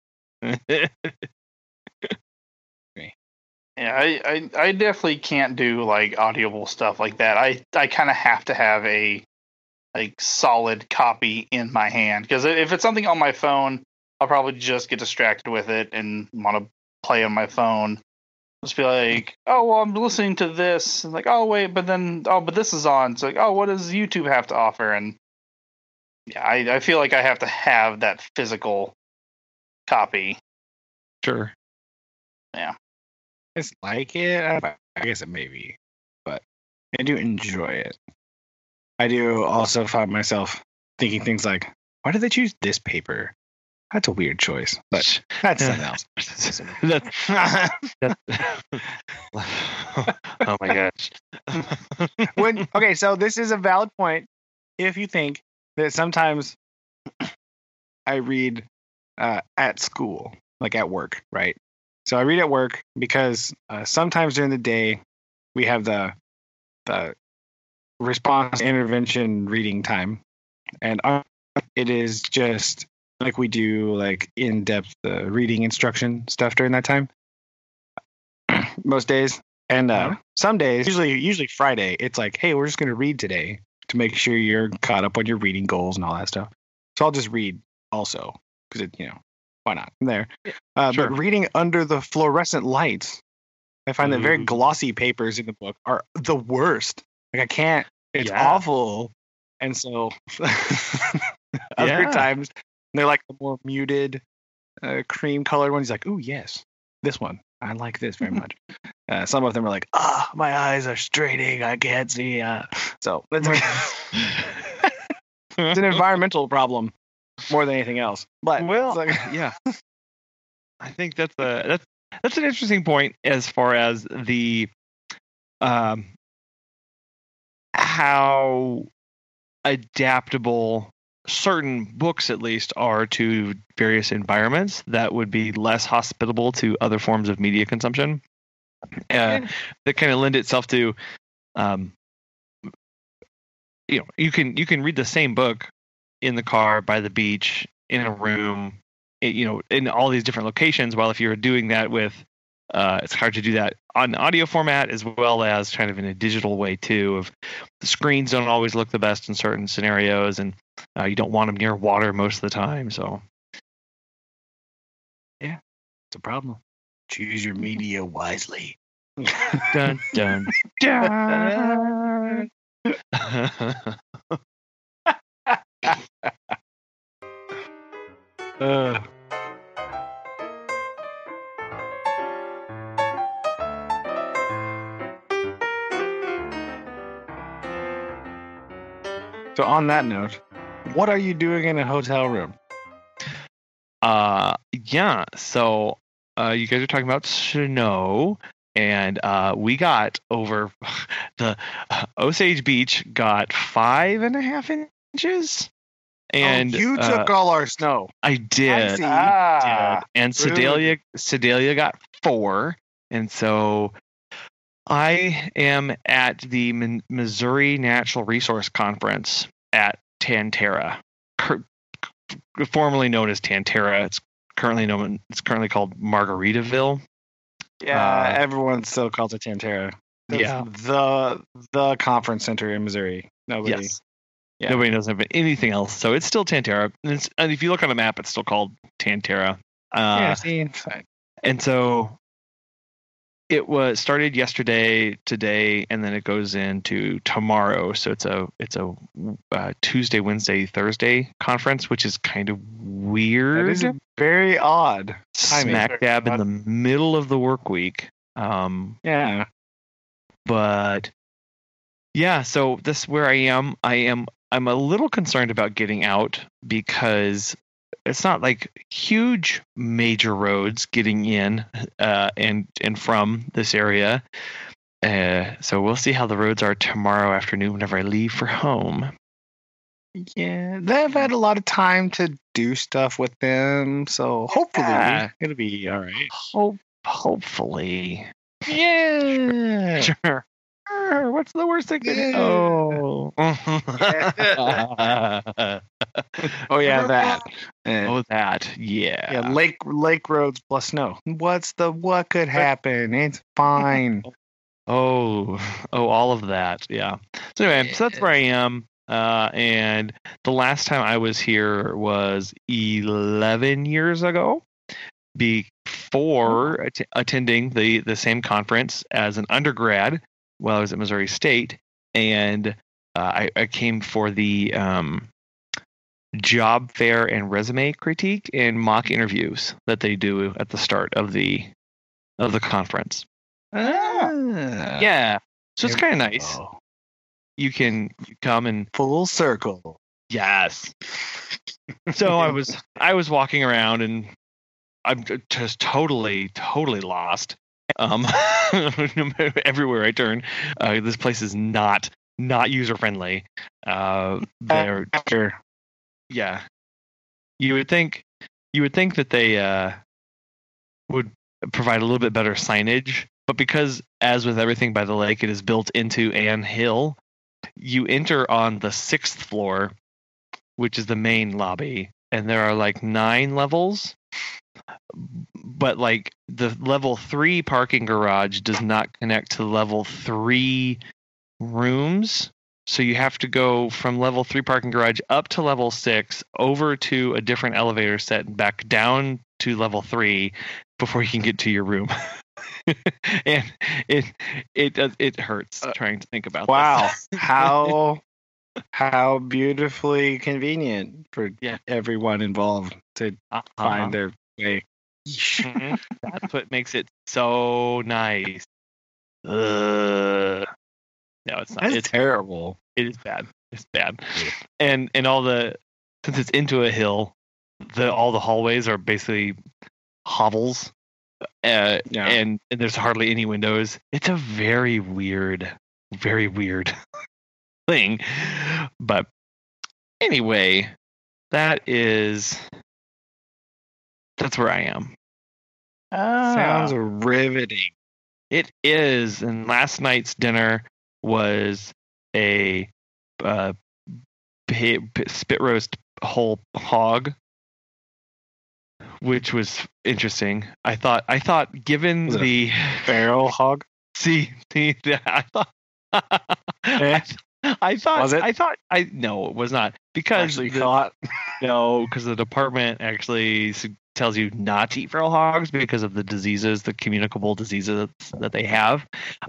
Yeah, I, I, I definitely can't do like audible stuff like that. I, I kind of have to have a like solid copy in my hand because if it's something on my phone, I'll probably just get distracted with it and want to play on my phone. Just be like, oh well, I'm listening to this, and like, oh wait, but then oh, but this is on. It's like, oh, what does YouTube have to offer? And yeah, I, I feel like I have to have that physical copy. Sure. Yeah it's like it. I I guess it may be, but I do enjoy it. I do also find myself thinking things like, why did they choose this paper? That's a weird choice, but that's something else. Oh my gosh. when okay, so this is a valid point if you think that sometimes I read uh, at school, like at work, right? So I read at work because uh, sometimes during the day we have the the response intervention reading time, and it is just like we do like in depth uh, reading instruction stuff during that time. Most days, and uh, Uh-huh. some days, usually usually Friday, it's like, hey, we're just gonna read today to make sure you're caught up on your reading goals and all that stuff. So I'll just read also because it, you know, why not? I'm there. Uh, sure. But reading under the fluorescent lights, I find that very glossy papers in the book are the worst. Like I can't. It's Yeah. awful. And so other Yeah. times they're like the more muted, uh, cream colored ones. Like, oh yes, this one. I like this very much. Uh, some of them are like, ah, my eyes are straining. I can't see. Uh. So it's, it's an environmental problem more than anything else. But Well, it's like, yeah. I think that's a that's that's an interesting point as far as the um how adaptable certain books at least are to various environments that would be less hospitable to other forms of media consumption. Uh, that kind of lend itself to um you know you can you can read the same book in the car by the beach in a room you know in all these different locations while if you're doing that with uh, it's hard to do that on audio format as well as kind of in a digital way too of the screens don't always look the best in certain scenarios and uh, you don't want them near water most of the time so yeah, it's a problem. Choose your media wisely. dun dun dun Uh, so on that note, what are you doing in a hotel room? Uh, yeah. So, uh, you guys are talking about snow, and uh, we got over the uh, Osage Beach got five and a half inches, and oh, you uh, took all our snow. I did, see. Ah, did. and. Sedalia Sedalia got four, and so. I am at the Min- Missouri Natural Resource Conference at Tan-Tar-A, cur- formerly known as Tan-Tar-A. It's currently known. It's currently called Margaritaville. Yeah, Uh, everyone still calls it Tan-Tar-A. That's Yeah. the the conference center in Missouri. Nobody. Yes. Yeah. Nobody knows anything else, so it's still Tan-Tar-A. And, it's, and if you look on the map, it's still called Tan-Tar-A. Uh, yeah, see, and so it was started yesterday, today, and then it goes into tomorrow. So it's a it's a uh, Tuesday, Wednesday, Thursday conference, which is kind of weird. is very odd. timing. Smack dab in the middle of the work week. Um, Yeah. but yeah so this is where i am i am i'm a little concerned about getting out because it's not like huge major roads getting in uh, and and from this area uh, so we'll see how the roads are tomorrow afternoon whenever i leave for home Yeah, they've had a lot of time to do stuff with them, so hopefully Yeah. it'll be all right. Hope, hopefully. Yeah. Sure. Sure. What's the worst could Yeah. Oh. Oh yeah, that. Eh, oh, that. Yeah. yeah, lake lake roads plus snow. What's the what could happen? It's fine. Oh, oh, all of that. Yeah. So anyway, so that's where I am. Uh, and the last time I was here was 11 years ago, before att- attending the the same conference as an undergrad while I was at Missouri State, and uh, I, I came for the um, job fair and resume critique and mock interviews that they do at the start of the of the conference. Ah. Yeah. So it's kind of nice. You can you come and full circle. yes. So I was I was walking around and I'm just totally totally lost. Um, everywhere I turn, uh, this place is not not user friendly. Uh, they're Sure. Yeah. You would think you would think that they uh, would provide a little bit better signage, but because as with everything by the lake, it is built into an hill, you enter on the sixth floor, which is the main lobby, and there are like nine levels. But like the level three parking garage does not connect to level three rooms. So you have to go from level three parking garage up to level six, over to a different elevator set, and back down to level three before you can get to your room. and it it does it hurts Uh, trying to think about. Wow. this. How how beautifully convenient for Yeah. everyone involved to Uh-huh. find their way. Mhm. That's what makes it so nice. Ugh. No, it's not. That's It's terrible. it is bad. It's bad. Yeah. And and all the since it's into a hill, the all the hallways are basically hovels. Uh, Yeah. and, and there's hardly any windows. It's a very weird, very weird thing. But anyway, that is that's where I am. Sounds riveting. It is, and last night's dinner was a uh, pi- pi- spit roast whole hog, which was interesting. I thought, I thought, given Was the Feral hog. see, I thought, I, I thought, Was it? I thought, I no, it was not because Actually the- caught. no, because the department actually tells you not to eat feral hogs because of the diseases, the communicable diseases that they have.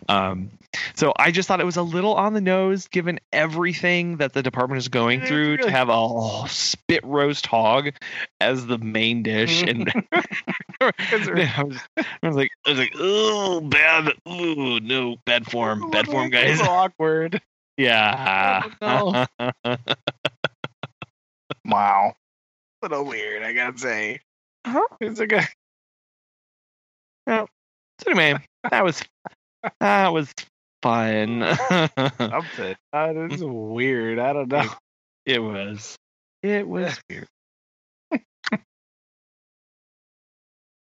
Um, so I just thought it was a little on the nose, given everything that the department is going It through, to have a whole spit roast hog as the main dish. And I was, I was like, I was like, oh, bad, oh no, bad form, bad form, guys. So awkward. Yeah. Oh, Wow. A little weird, I gotta say. Huh? It's a good. So anyway, that was that was fun. Something. That is weird. I don't know. it was. It was weird.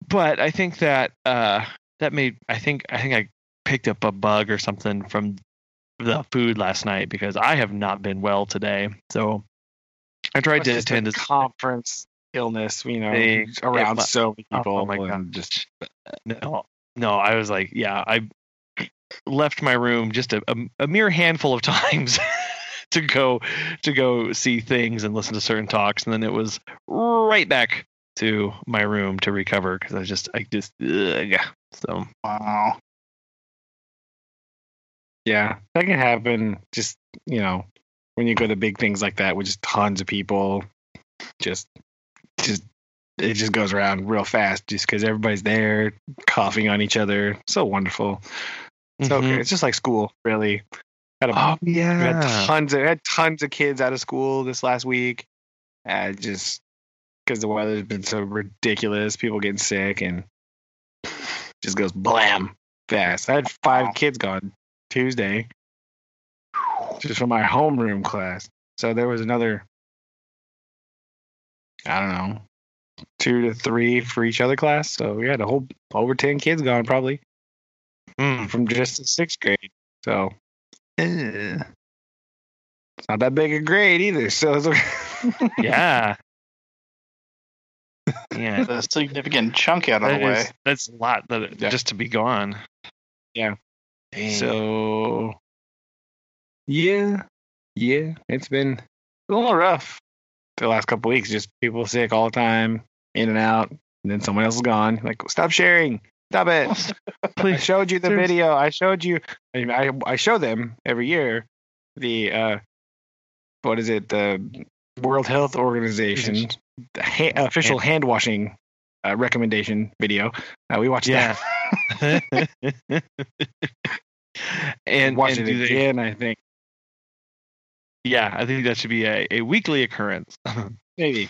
but I think that uh that made I think I think I picked up a bug or something from the food last night because I have not been well today. So I tried It's to attend a this conference illness, you know, Thing. around Yeah, so many oh people. my and Just No, no, I was like, yeah, I left my room just a, a, a mere handful of times to go to go see things and listen to certain talks, and then it was right back to my room to recover because I just, I just, ugh. so Wow. yeah, that can happen. Just you know, when you go to big things like that with just tons of people, just just it just goes around real fast just because everybody's there coughing on each other. So wonderful. So Mhm. okay, it's just like school, really. Had a Oh We had tons of had tons of kids out of school this last week. Uh, just because the weather's been so ridiculous, people getting sick and just goes blam fast. I had five kids gone Tuesday just from my homeroom class. So there was another, I don't know, two to three for each other class. So we had a whole over 10 kids gone probably Mm. from just the sixth grade. So eh, it's not that big a grade either. So it's okay. Yeah. yeah. a significant chunk out of That the way. that's a lot that Yeah. just to be gone. Yeah. Dang. So yeah, yeah, it's been a little rough the last couple weeks. Just people sick all the time, in and out, and then someone else is gone. Like, stop sharing, stop it. Please. I showed you the There's- video. I showed you. I, mean, I I show them every year. The uh, what is it? The World Health Organization the ha- official hand washing uh, recommendation video. Uh, we watched Yeah. that. and watched and it do they- again. I think yeah, I think that should be a, a weekly occurrence. maybe.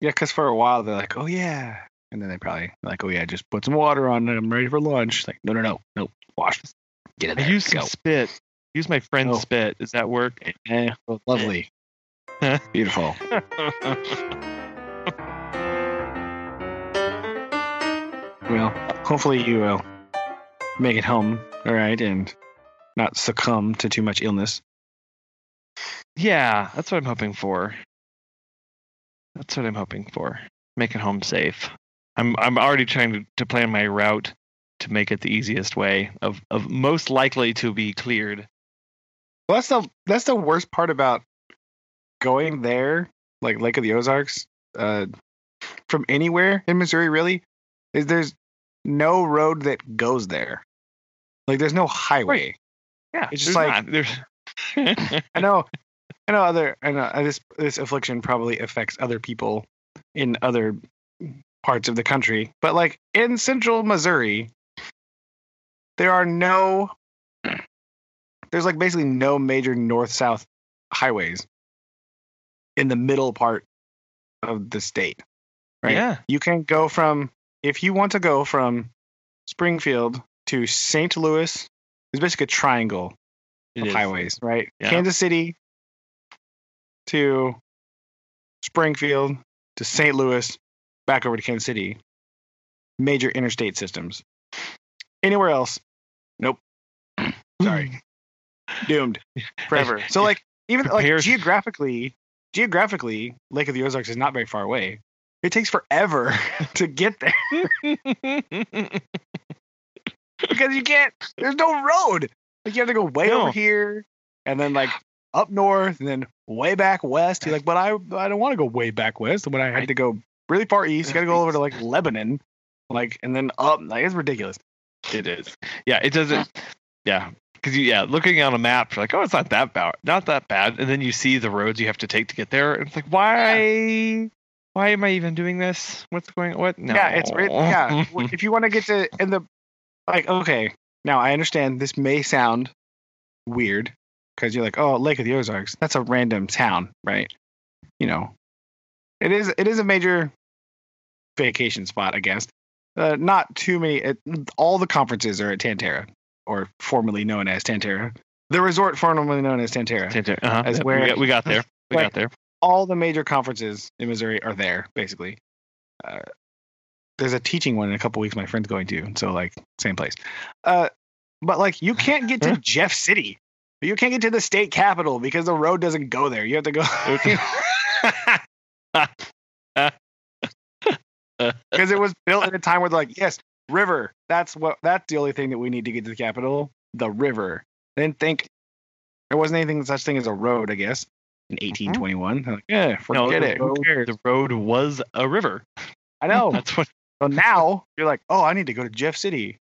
Yeah, because for a while they're like, "Oh yeah," and then they probably like, "Oh yeah, just put some water on. it. I'm ready for lunch." Like, no, no, no, no, wash. Get in I use some spit. Use my friend's Oh. spit. Does that work? Eh, well, lovely, beautiful. Well, hopefully you will make it home, all right, and not succumb to too much illness. Yeah, that's what I'm hoping for. That's what I'm hoping for. Make it home safe. I'm I'm already trying to, to plan my route to make it the easiest way of, of most likely to be cleared. Well, that's the that's the worst part about going there, like Lake of the Ozarks, uh, from anywhere in Missouri. Really, is there's no road that goes there. Like, there's no highway. Yeah, It's just like- not. there's I know, I know. Other, I know uh, this this affliction probably affects other people in other parts of the country, but like in Central Missouri, there are no. There's like basically no major north south highways in the middle part of the state. Right. yeah, You can go from if you want to go from Springfield to St. Louis. It's basically a triangle of highways, right? Yeah. Kansas City to Springfield to St. Louis, back over to Kansas City. Major interstate systems. Anywhere else, nope. Sorry, doomed forever. So like even like geographically, geographically, Lake of the Ozarks is not very far away. It takes forever to get there because you can't. There's no road. Like you have to go way No. over here, and then like up north, and then way back west. You're like, but I I don't want to go way back west. When I had to go really far east, you got to go over to like Lebanon, like and then up. Like it's ridiculous. It is. Yeah, it doesn't. Yeah, because you yeah, looking on a map, you're like, oh, it's not that bad, not that bad, and then you see the roads you have to take to get there, and it's like, why? Why am I even doing this? What's going? What? No. Yeah, it's yeah. if you want to get to in the like, okay, now I understand this may sound weird because you're like, oh, Lake of the Ozarks, that's a random town, right? You know, it is. It is a major vacation spot, I guess. Uh, not too many. It, all the conferences are at Tan-Tar-A, or formerly known as Tan-Tar-A, the resort formerly known as Tan-Tar-A. uh-huh. As where- we, got, we got there. We got there. all the major conferences in Missouri are there, basically. Uh, there's a teaching one in a couple weeks my friend's going to, so like same place. Uh, but like you can't get to Jeff City. You can't get to the state capital because the road doesn't go there. You have to go because it was built at a time where they're like, yes, river. That's what. That's the only thing that we need to get to the capital. The river. They didn't think there wasn't anything such thing as a road. I guess in 1821. They're like, yeah, No, forget the it. Road-? The road was a river. I know. That's what. So now you're like, oh, I need to go to Jeff City.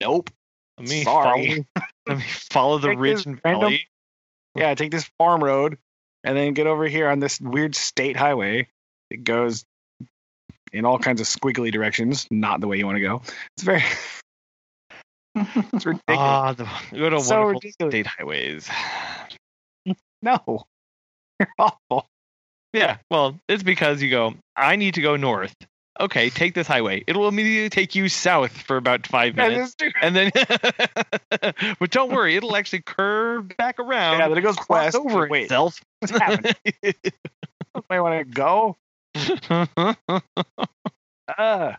Nope. Let me Sorry. follow. Let me follow the ridge and random- valley. Yeah, take this farm road and then get over here on this weird state highway. It goes in all kinds of squiggly directions, not the way you want to go. It's very it's ridiculous. Ah, the good old So wonderful ridiculous. state highways. no. You're awful. Yeah, well, it's because you go. I need to go north. Okay, take this highway. It'll immediately take you south for about five minutes, and then, but don't worry, it'll actually curve back around, Yeah, then it goes west. over Wait, itself. what's happening? I want to go. Uh.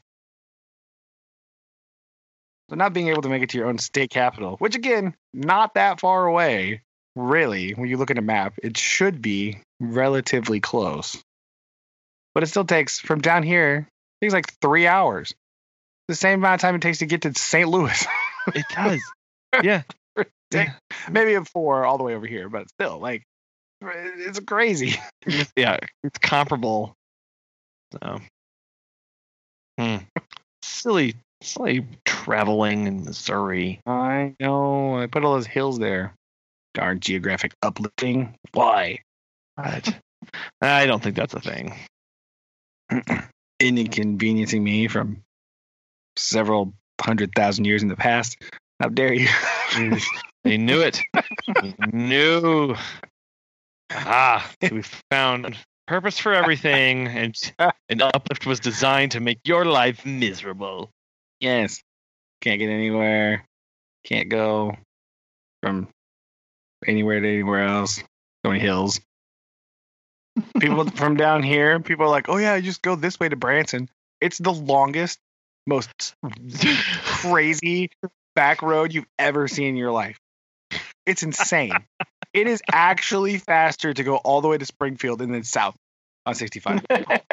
So not being able to make it to your own state capital, which again, not that far away, really. When you look at a map, it should be relatively close. But it still takes from down here. Takes like three hours. The same amount of time it takes to get to St. Louis. it does. Yeah. Yeah. Maybe a four all the way over here, but still, like, it's crazy. yeah, it's comparable. So, hmm. silly, silly traveling in Missouri. I know. I put all those hills there. Darn geographic uplifting. Why? But I don't think that's a thing. Inconveniencing me from several hundred thousand years in the past. How dare you? They knew it. They knew. Ah, we found purpose for everything, and an uplift was designed to make your life miserable. yes. Can't get anywhere. Can't go from anywhere to anywhere else. So many hills. People from down here, people are like, oh yeah, just go this way to Branson. It's the longest, most crazy back road you've ever seen in your life. It's insane. it is actually faster to go all the way to Springfield and then south on 65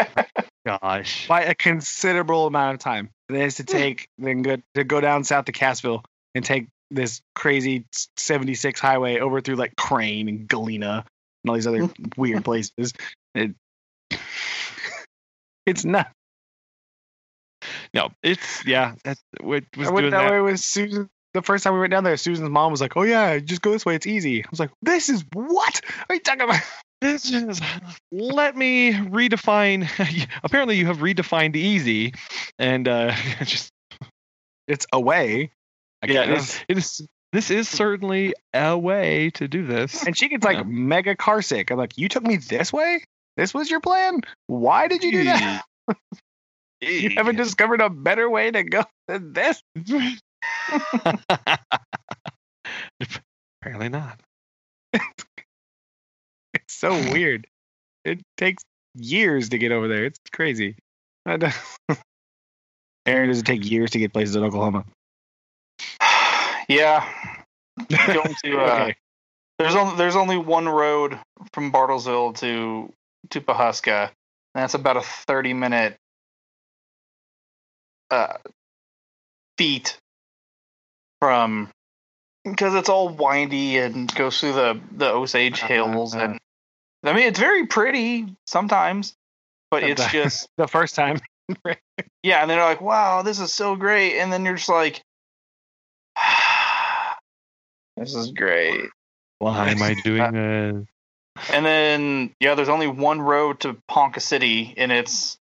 Gosh. by a considerable amount of time. Then it's to hmm. take then go to go down south to Cassville and take this crazy 76 highway over through like Crane and Galena and all these other weird places. It, it's not. No, it's yeah. That's what was I went doing that, that. way with Susan. The first time we went down there, Susan's mom was like, "Oh yeah, just go this way. It's easy." I was like, "This is what? What are you talking about?" This is, let me redefine. Apparently, you have redefined easy, and uh, just It's away. I yeah, it guess. is, it is. This is certainly a way to do this. And she gets like Yeah. mega car sick. I'm like, "You took me this way? This was your plan? Why did you do that? You haven't discovered a better way to go than this." Apparently not. It's so weird. It takes years to get over there. It's crazy. Aaron, does it take years to get places in Oklahoma? Yeah. Going to uh, Okay. there's only there's only one road from Bartlesville to to Pawhuska, and that's about a thirty minute uh, feet from because it's all windy and goes through the the Osage Hills, Uh-huh. and I mean it's very pretty sometimes, but it's just The first time. yeah, and they're like, "Wow, this is so great," and then you're just like, "This is great." Why am I doing this? And then yeah, there's only one road to Ponca City, and it's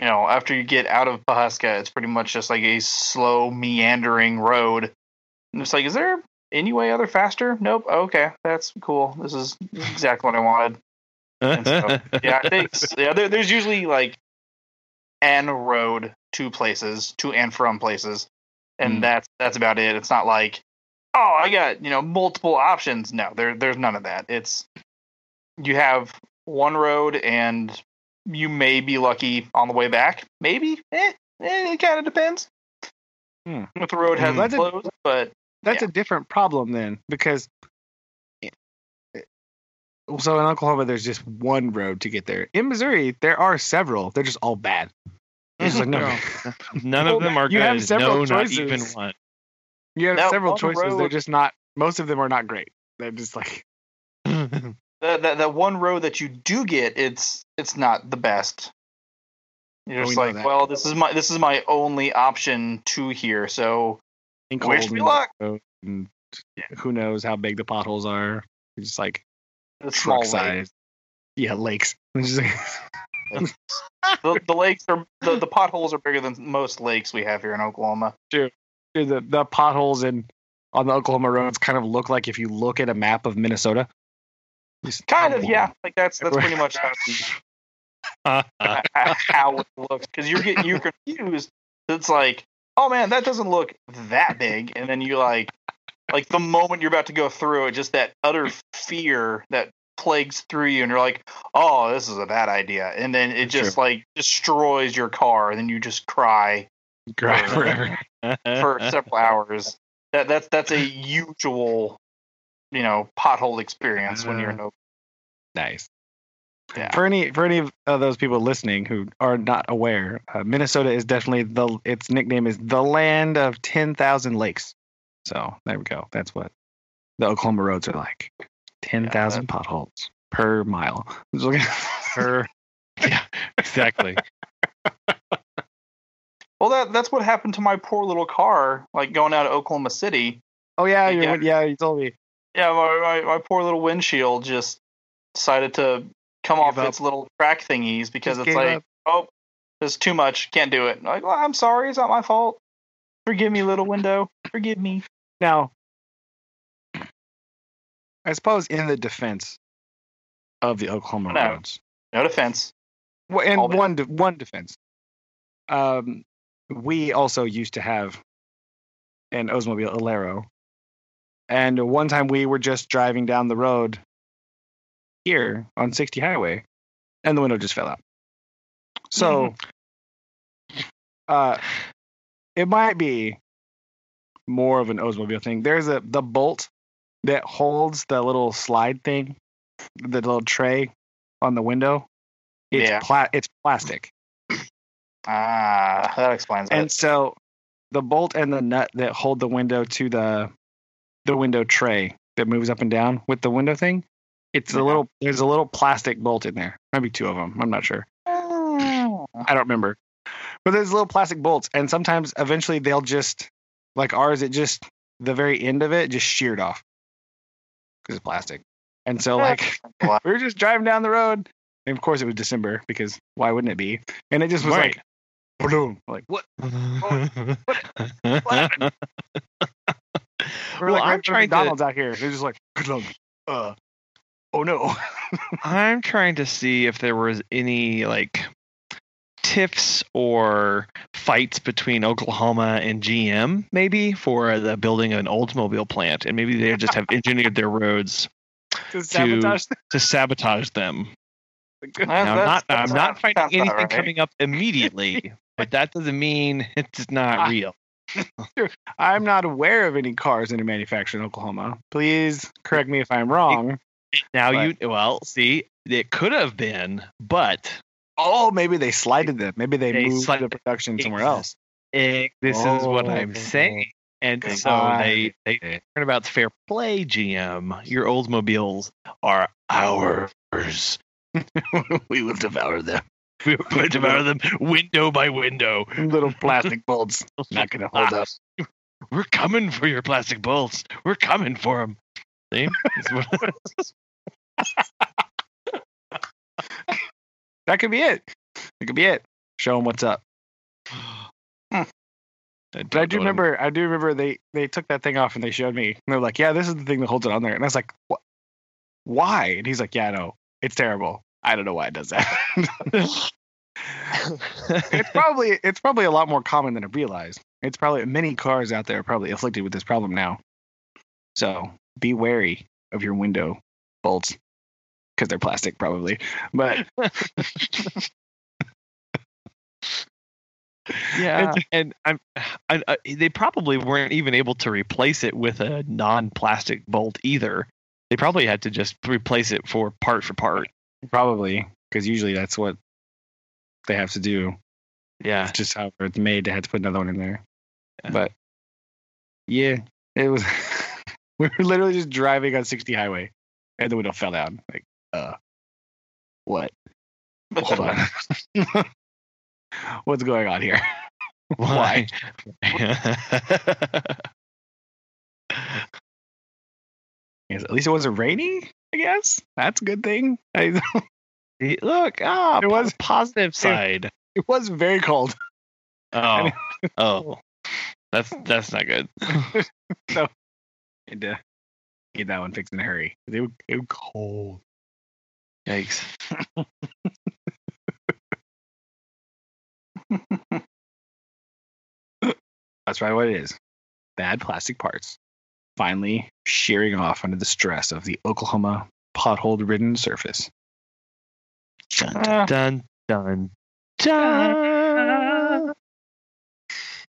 you know after you get out of Pawhuska, it's pretty much just like a slow meandering road. And it's like, is there any way other faster? Nope. Okay, that's cool. This is exactly what I wanted. So, yeah, I think yeah. There, there's usually like an road to places, to and from places, and Hmm. that's that's about it. It's not like, oh, I got you know multiple options. No, there there's none of that. It's you have one road, and you may be lucky on the way back. Maybe, eh, eh it kind of depends. Hmm. If the road Hmm. hasn't That's a- closed, but That's a different problem then, because so in Oklahoma there's just one road to get there. In Missouri there are several. They're just all bad. Like no, None of them are You good. have several no, choices. not even one. You have That several one choices. They're just not. Most of them are not great. They're just like that, that that one road that you do get, it's it's not the best. You're Oh, just we like, well, this is my this is my only option to here. So in Wish me luck. and who knows how big the potholes are? It's just like it's small truck lake. size. Yeah, lakes. It's just like- the, the lakes are the, the potholes are bigger than most lakes we have here in Oklahoma. Dude, the the potholes in on the Oklahoma roads kind of look like if you look at a map of Minnesota. Kind of, yeah. Like that's that's pretty much how how it looks. Because you're getting you're confused. It's like, oh man, that doesn't look that big, and then you like, like the moment you're about to go through it, just that utter fear that plagues through you, and you're like, oh, this is a bad idea, and then it just like destroys your car, and then you just cry Cry For- forever. for several hours. That that's that's a usual, you know, pothole experience when you're in a Nice. Yeah. For any for any of those people listening who are not aware, uh, Minnesota is definitely the its nickname is the land of ten thousand lakes. So there we go. That's what the Oklahoma roads are like. Ten thousand potholes per mile. Her- yeah, exactly. Well, that that's what happened to my poor little car, like going out of Oklahoma City. oh yeah, you Yeah. yeah you told me. Yeah, my, my, my poor little windshield just decided to come off up. its little track thingies because Just it's like, up. oh, there's too much, can't do it. Like, well, I'm sorry, it's not my fault. Forgive me, little window. Forgive me. Now, I suppose in the defense of the Oklahoma No. roads, No defense. Well, and one de- one defense. Um, we also used to have an Oldsmobile Alero, and one time we were just driving down the road here on 60 Highway, and the window just fell out. So, uh, it might be more of an Oldsmobile thing. There's a the bolt that holds the little slide thing, the little tray on the window. It's Yeah. pla- it's plastic. Ah, that explains And it. so the bolt and the nut that hold the window to the the window tray that moves up and down with the window thing, it's Yeah. a little there's a little plastic bolt in there. Maybe two of them. I'm not sure. Ah. I don't remember. But there's little plastic bolts and sometimes eventually they'll just like ours it just the very end of it just sheared off cuz it's plastic. And so like we were just driving down the road and of course it was December because why wouldn't it be? And it just was Right. like Like what? What happened? We're Well, like I'm trying to- McDonald's out here. They're just like, good. Uh, oh no. I'm trying to see if there was any like tiffs or fights between Oklahoma and GM, maybe for the building of an Oldsmobile plant, and maybe they just have engineered their roads to sabotage to sabotage them. Now, I'm not I'm not finding anything right. coming up immediately, but that doesn't mean it's not Ah. real. I'm not aware of any cars under manufacture in Oklahoma. Please correct me if I'm wrong. Now But- you well see it could have been, but Oh, maybe they slided them. Maybe they, They moved the production somewhere else. eh, this is what I'm Oh. saying. And so they they turn about fair play, GM. Your Oldsmobiles are ours. we will devour them. We will devour them window by window. Little plastic bolts. Not going to hold up. We're coming for your plastic bolts. We're coming for them. See? That could be it. That could be it. Show them what's up. Hmm. But I do remember, I do remember they they took that thing off and they showed me. And they're like, "Yeah, this is the thing that holds it on there." And I was like, "What? Why?" And he's like, "Yeah, no. It's terrible. I don't know why it does that." it's probably it's probably a lot more common than I realized. It's probably many cars out there are probably afflicted with this problem now. So be wary of your window bolts because they're plastic, probably. But Yeah, and I'm, I, I, they probably weren't even able to replace it with a non-plastic bolt either. They probably had to just replace it for part for part. Probably because usually that's what they have to do. Yeah, It's just how it's made. They had to put another one in there. Yeah. But yeah, it was. we were literally just driving on 60 highway, and the window fell down. Like, uh, what? Hold on. What's going on here? Why? Yes, At least it wasn't rainy. I guess that's a good thing. I, Look, ah, It was- positive side. it was very cold. Oh, oh, that's that's not good. Had to get that one fixed in a hurry. It was, it was cold. Yikes. That's right, what it is. Bad plastic parts. Finally shearing off under the stress of the Oklahoma pothole ridden surface. Dun Ah. dun dun dun.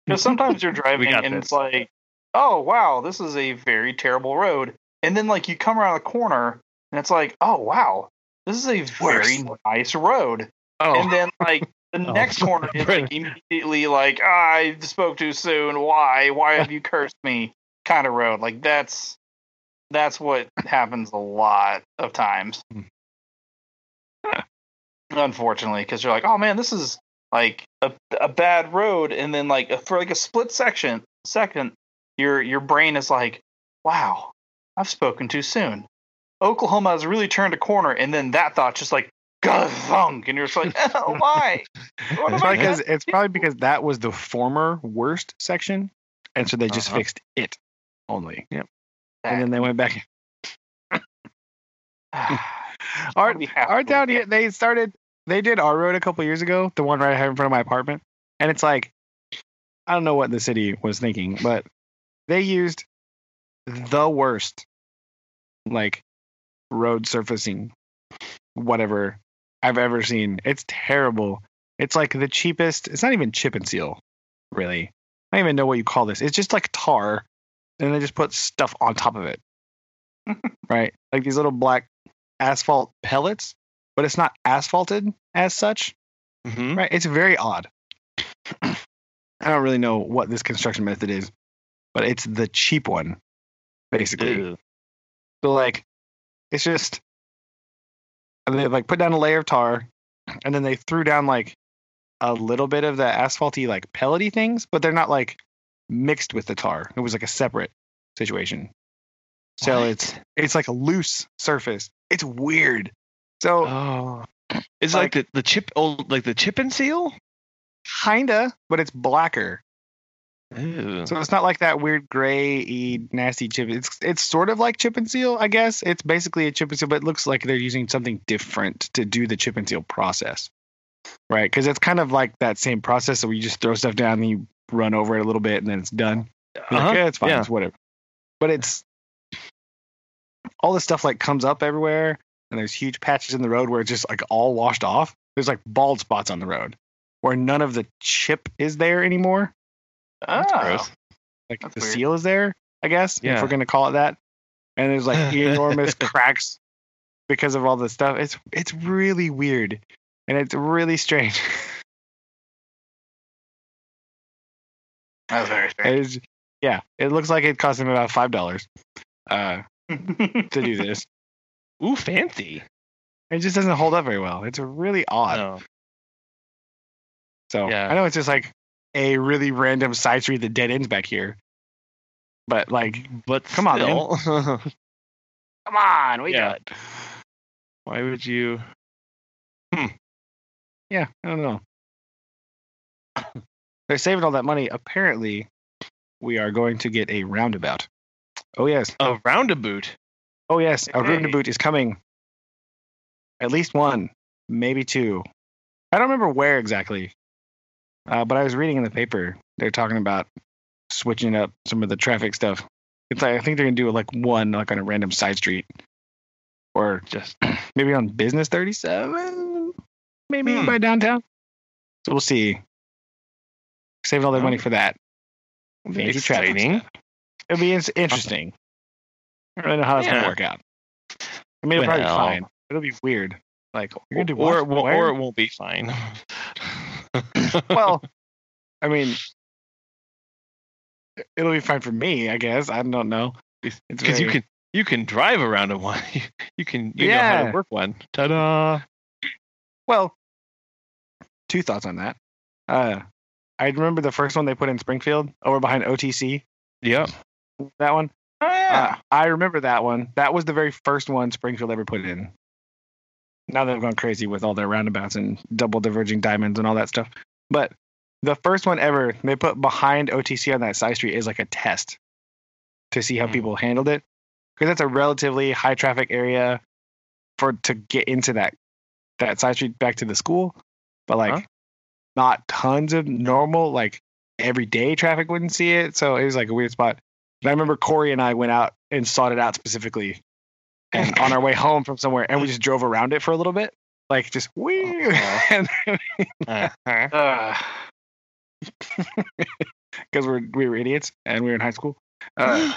Because sometimes you're driving and this. it's like, oh wow, this is a very terrible road, and then like you come around a corner and it's like, oh wow, this is a very nice road, Oh, and then like the Oh. next corner is like immediately like I spoke too soon. Why? Why have you cursed me? Kind of road. Like that's that's what happens a lot of times. Unfortunately, because you're like, oh man, this is like a, a bad road, and then like for like a split section second, your your brain is like, wow, I've spoken too soon. Oklahoma has really turned a corner, and then that thought just like thunk, and you're just like, oh, why? It's probably because it's probably because that was the former worst section, and so they just Uh-huh. fixed it only. Yep. And then they went back. Our Our our down here, they started. They did our road a couple years ago, the one right here in front of my apartment, and it's like, I don't know what the city was thinking, but they used the worst, like, road surfacing, whatever I've ever seen. It's terrible. It's like the cheapest. It's not even chip and seal, really. I don't even know what you call this. It's just like tar, and they just put stuff on top of it, right? Like these little black asphalt pellets, but it's not asphalted as such, Mhm. right? It's very odd. I don't really know what this construction method is, but it's the cheap one, basically. Ew. So like, it's just and they like put down a layer of tar, and then they threw down like a little bit of the asphalty like pellety things, but they're not like mixed with the tar. It was like a separate situation. So What? it's it's like a loose surface. It's weird. So Oh, is it like the, the chip old like the chip and seal? kinda, but it's blacker. Ew. So it's not like that weird gray nasty chip. It's it's sort of like chip and seal, I guess. It's basically a chip and seal, but it looks like they're using something different to do the chip and seal process. Right? Because it's kind of like that same process where you just throw stuff down and you run over it a little bit and then it's done. You're like, Uh-huh. yeah, it's fine, Yeah. it's whatever. But it's all this stuff like comes up everywhere and there's huge patches in the road where it's just like all washed off. There's like bald spots on the road where none of the chip is there anymore That's Oh. gross. like That's the weird. seal is there, I guess, if we're gonna call it that. And there's like enormous cracks because of all this stuff. It's it's really weird and it's really strange. That's very strange. It's- yeah, it looks like it cost him about five dollars uh, to do this. Ooh, fancy. It just doesn't hold up very well. It's really odd. No. So Yeah. I know it's just like a really random side street that dead ends back here. But like, But Come on, come on, we Yeah. got. why would you? Yeah, I don't know. They're saving all that money. Apparently, we are going to get a roundabout. Oh yes, A roundabout. oh yes, a Hey. roundabout is coming. At least one, maybe two. I don't remember where exactly, uh, but I was reading in the paper. They're talking about switching up some of the traffic stuff. It's like I think they're gonna do like one like on a random side street, or Just maybe on Business 37, maybe Hmm. by downtown. So we'll see. Saving all their money Oh. for that. Fancy traffic exciting. stuff. It'll be in- interesting. I don't really know how it's Yeah. gonna work out. I mean, it'll probably be fine. It'll be weird. Like you're gonna do or, what? or, or it won't be fine. well, I mean, it'll be fine for me, I guess. I don't know. It's because you can you can drive around a one. You can you know how to work one. Ta-da! Well, two thoughts on that. Uh, I remember the first one they put in Springfield over behind OTC. Yep. That one. Oh yeah. Uh, I remember that one. That was the very first one Springfield ever put in. Now they've gone crazy with all their roundabouts and double diverging diamonds and all that stuff. But the first one ever they put behind OTC on that side street is like a test to see how Hmm. people handled it. Because that's a relatively high traffic area for to get into that that side street back to the school. But like Huh? not tons of normal like everyday traffic wouldn't see it. So it was like a weird spot. But I remember Corey and I went out and sought it out specifically, and on our way home from somewhere, and we just drove around it for a little bit, like just wee, Uh-huh. Uh-huh. because we're we were idiots and we were in high school. Uh,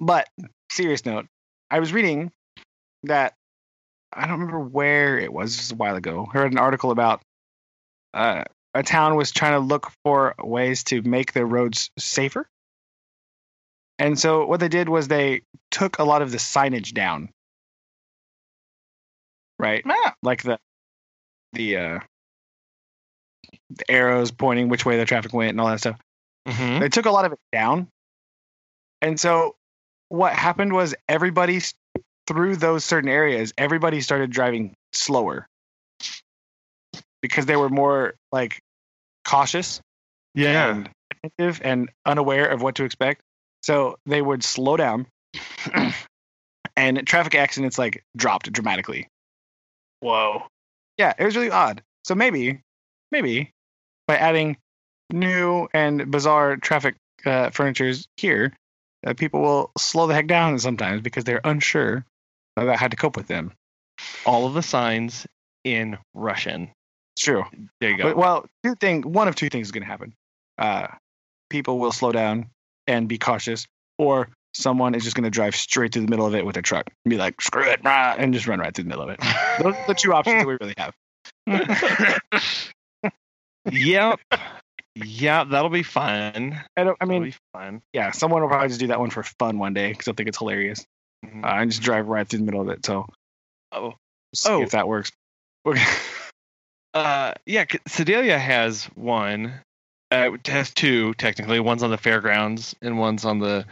but serious note, I was reading that I don't remember where it was just a while ago. I read an article about uh, a town was trying to look for ways to make their roads safer. And so what they did was they took a lot of the signage down. Right? Yeah. Like the the uh the arrows pointing which way the traffic went and all that stuff. Mhm. They took a lot of it down. And so what happened was everybody through those certain areas, everybody started driving slower because they were more like cautious Yeah. and attentive and unaware of what to expect. So they would slow down and traffic accidents like dropped dramatically. Whoa. Yeah, it was really odd. So maybe, maybe by adding new and bizarre traffic uh, furnitures here, uh, people will slow the heck down sometimes because they're unsure about had to cope with them. All of the signs in Russian. It's true. There you go. But, well, two thing, one of two things is going to happen. Uh, people will slow down and be cautious, or someone is just going to drive straight through the middle of it with a truck and be like, "Screw it," rah, and just run right through the middle of it. Those are the two options that we really have. yep. Yeah, that'll be fun. I, don't, I mean, be fun. yeah, someone will probably just do that one for fun one day because they'll think it's hilarious. Mhm. Uh, and just drive right through the middle of it. So, oh, see Oh. if that works. Okay. uh, yeah. Sedalia has one. Uh, has two technically. One's on the fairgrounds and one's on the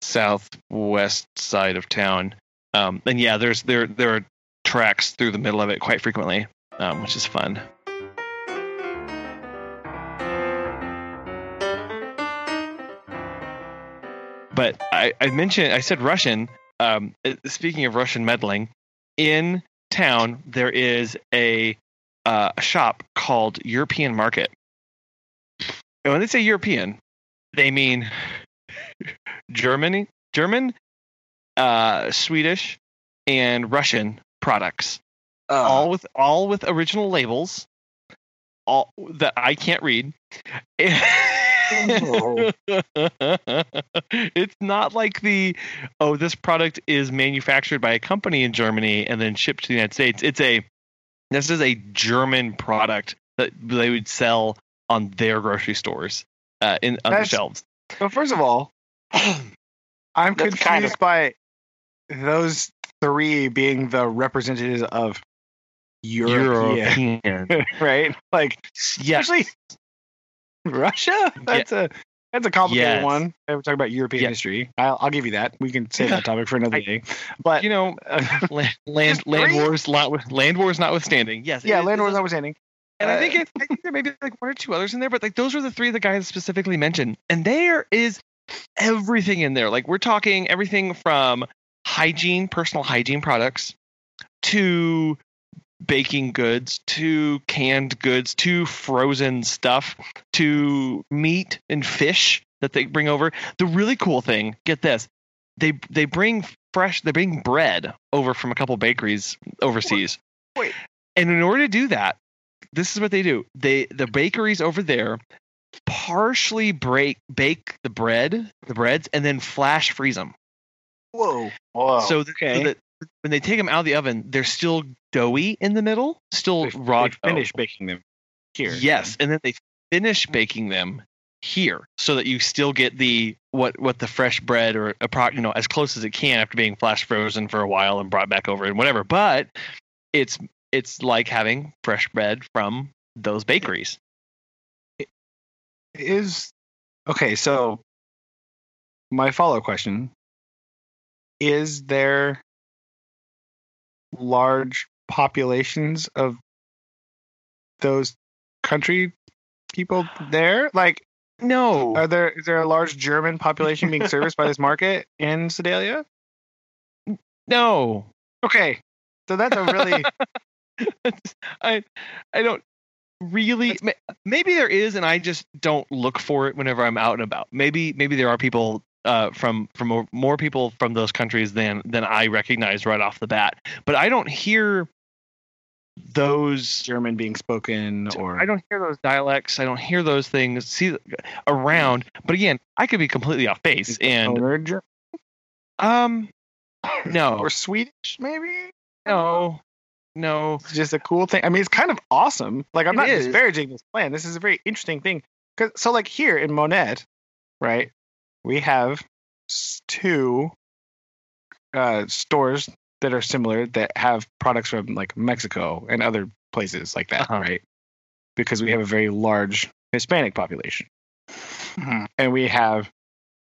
southwest side of town. Um, and yeah, there's there there are tracks through the middle of it quite frequently, um, which is fun. But I, I mentioned I said Russian. Um, uh, speaking of Russian meddling, in town there is a uh, a shop called European Market. And when they say European, they mean Germany, German, uh, Swedish, and Russian products, all with all with original labels, all that I can't read. it's not like the oh this product is manufactured by a company in Germany and then shipped to the United States. It's a this is a German product that they would sell on their grocery stores uh, in on the shelves. Well, first of all, I'm That's confused kind of- by those three being the representatives of European, European. right? Like, yes. especially Russia. That's a that's a complicated Yes. one. We're talking about European Yeah. history. I'll, I'll give you that. We can save that topic for another I- day. But you know, land land, land wars lot, land wars notwithstanding. Yes. yeah, it- land it wars notwithstanding. And I Uh, think, it, I think there may be like one or two others in there, but like those are the three the guys specifically mentioned. And there is everything in there. Like we're talking everything from hygiene, personal hygiene products, to baking goods, to canned goods, to frozen stuff, to meat and fish that they bring over. The really cool thing, get this, they they bring fresh, they bring bread over from a couple bakeries overseas. Wait. And in order to do that, this is what they do. They the bakeries over there partially break bake the bread, the breads, and then flash freeze them. Whoa. Whoa. so, th- so okay. that when they take them out of the oven, they're still doughy in the middle, still They, raw. they dough. finish baking them here. Yes, and then they finish baking them here, so that you still get the what what the fresh bread or a pro, you know as close as it can after being flash frozen for a while and brought back over and whatever. But it's it's like having fresh bread from those bakeries. is okay so my follow question is there large populations of those country people there like No, are there is there a large german population being serviced by this market in sedalia no. okay so that's a really I I don't really maybe there is and I just don't look for it whenever I'm out and about. Maybe maybe there are people uh, from from more, people from those countries than than I recognize right off the bat. But I don't hear those German being spoken, or I don't hear those dialects. I don't hear those things see around. But again, I could be completely off base. And um, no, or Swedish, maybe. no, no. It's just a cool thing. I mean, it's kind of awesome. Like I'm It not is. disparaging this plan. This is a very interesting thing. Cause so like here in Monett, right, we have two uh, stores that are similar that have products from like Mexico and other places like that, Uh-huh. right? Because we have a very large Hispanic population, Mhm. and we have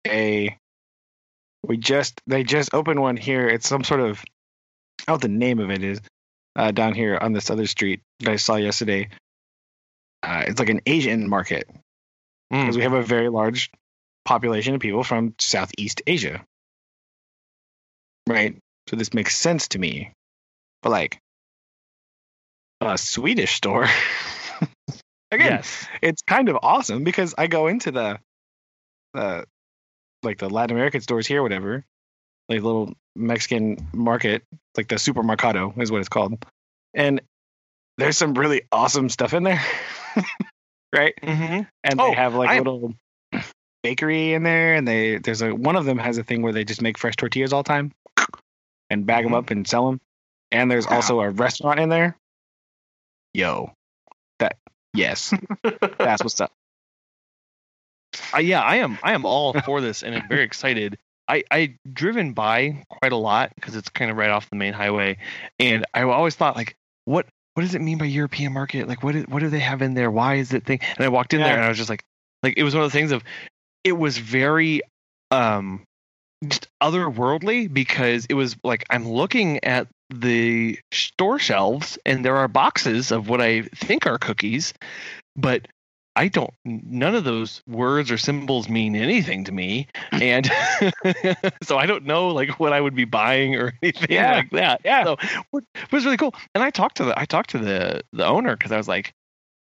a we just they just opened one here. It's some sort of I don't know what the name of it is uh, down here on this other street that I saw yesterday. Uh, it's like an Asian market Mm. because we have a very large population of people from Southeast Asia. Right? So this makes sense to me. But like a Swedish store, again, Yes. it's kind of awesome because I go into the the like the Latin American stores here, whatever, like little Mexican market, like the supermercado is what it's called, and there's some really awesome stuff in there, right? hmm And Oh, they have like I- little bakery in there, and they there's a one of them has a thing where they just make fresh tortillas all the time and bag them Mhm. up and sell them, and there's also a restaurant in there. Yo, that yes, that's what's up. Uh, yeah, I am. I am all for this, and I'm very excited. I I driven by quite a lot because it's kind of right off the main highway, and I always thought like, what what does it mean by European market? Like, what is, what do they have in there? Why is it thing? And I walked in there, and I was just like, like it was one of the things of, it was very um just otherworldly because it was like I'm looking at the store shelves and there are boxes of what I think are cookies, but I don't. None of those words or symbols mean anything to me, and so I don't know like what I would be buying or anything Yeah. like that. Yeah. So it was really cool. And I talked to the I talked to the the owner because I was like,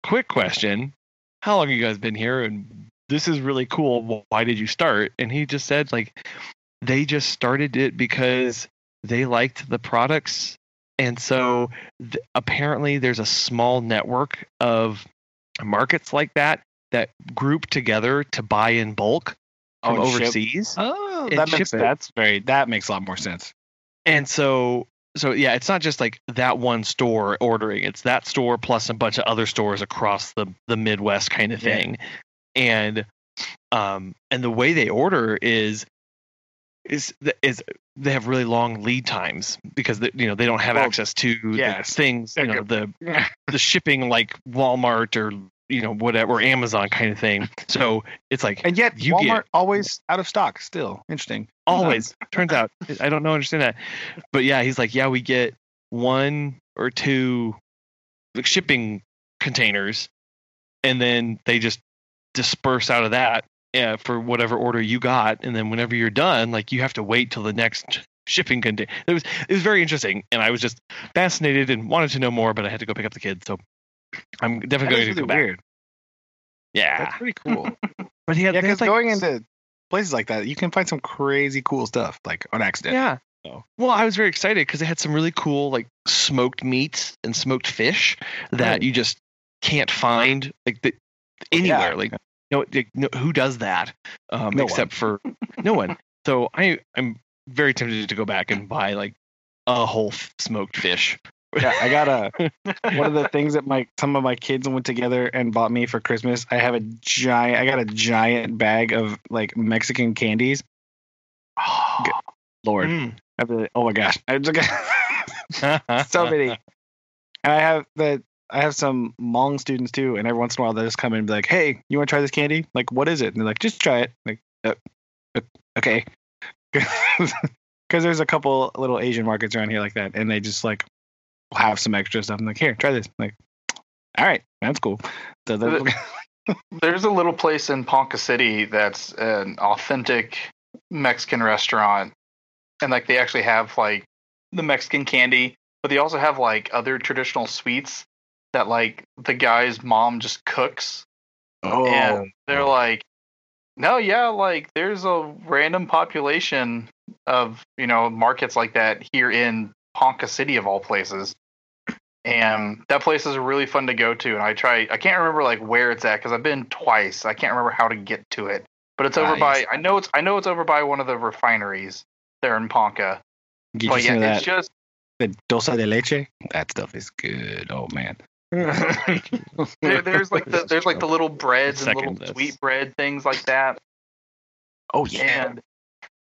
quick question, how long have you guys been here? And this is really cool. Why did you start? And he just said like they just started it because they liked the products and so th- apparently there's a small network of markets like that that group together to buy in bulk from Oh, ship. overseas Oh, that makes that's very that makes a lot more sense. and so so yeah it's not just like that one store ordering it's that store plus a bunch of other stores across the the midwest kind of Yeah. And um and the way they order is is is they have really long lead times because they, you know they don't have Well, access to things you know the the shipping like Walmart or you know whatever or Amazon kind of thing. So it's like and yet You Walmart get- always out of stock. Still. Interesting. always. Turns out i don't know understand that. But yeah he's like yeah we get one or two like shipping containers and then they just disperse out of that yeah, for whatever order you got and then whenever you're done like you have to wait till the next shipping container it was it was very interesting and i was just fascinated and wanted to know more but i had to go pick up the kids so i'm definitely going to really go back weird. yeah That's pretty cool. but he had, yeah, because like, going into places like that, you can find some crazy cool stuff like on accident. Yeah. So. Well, I was very excited because they had some really cool like smoked meats and smoked fish that Oh. you just can't find like the, anywhere. Yeah. Like no, like, no, who does that? Um, No except for no one. So I I'm very tempted to go back and buy like a whole f- smoked fish. yeah, I got a one of the things that my some of my kids went together and bought me for Christmas. I have a giant. I got a giant bag of like Mexican candies. Oh, Lord, Mm. Really, oh my gosh, so many. And I have the I have some Hmong students too, and every once in a while they just come in and be like, "Hey, you want to try this candy? Like, what is it?" And they're like, "Just try it." Like, uh, uh, okay, because there's a couple little Asian markets around here like that, and they just like have some extra stuff. I'm like, "Here, try this." I'm like, all right, that's cool. So There's a little place in Ponca City that's an authentic Mexican restaurant, and like they actually have like the Mexican candy, but they also have like other traditional sweets that like the guy's mom just cooks. Oh, and they're like no yeah like there's a random population of you know markets like that here in ponca city of all places. And that place is really fun to go to and i try i can't remember like where it's at because i've been twice. I can't remember how to get to it. But it's over by i know it's i know it's over by one of the refineries there in ponca. Get but yeah it's just the dulce de leche. That stuff is good. Oh man. there, there's like the there's like the little breads and little this. sweet bread things like that Oh yeah. And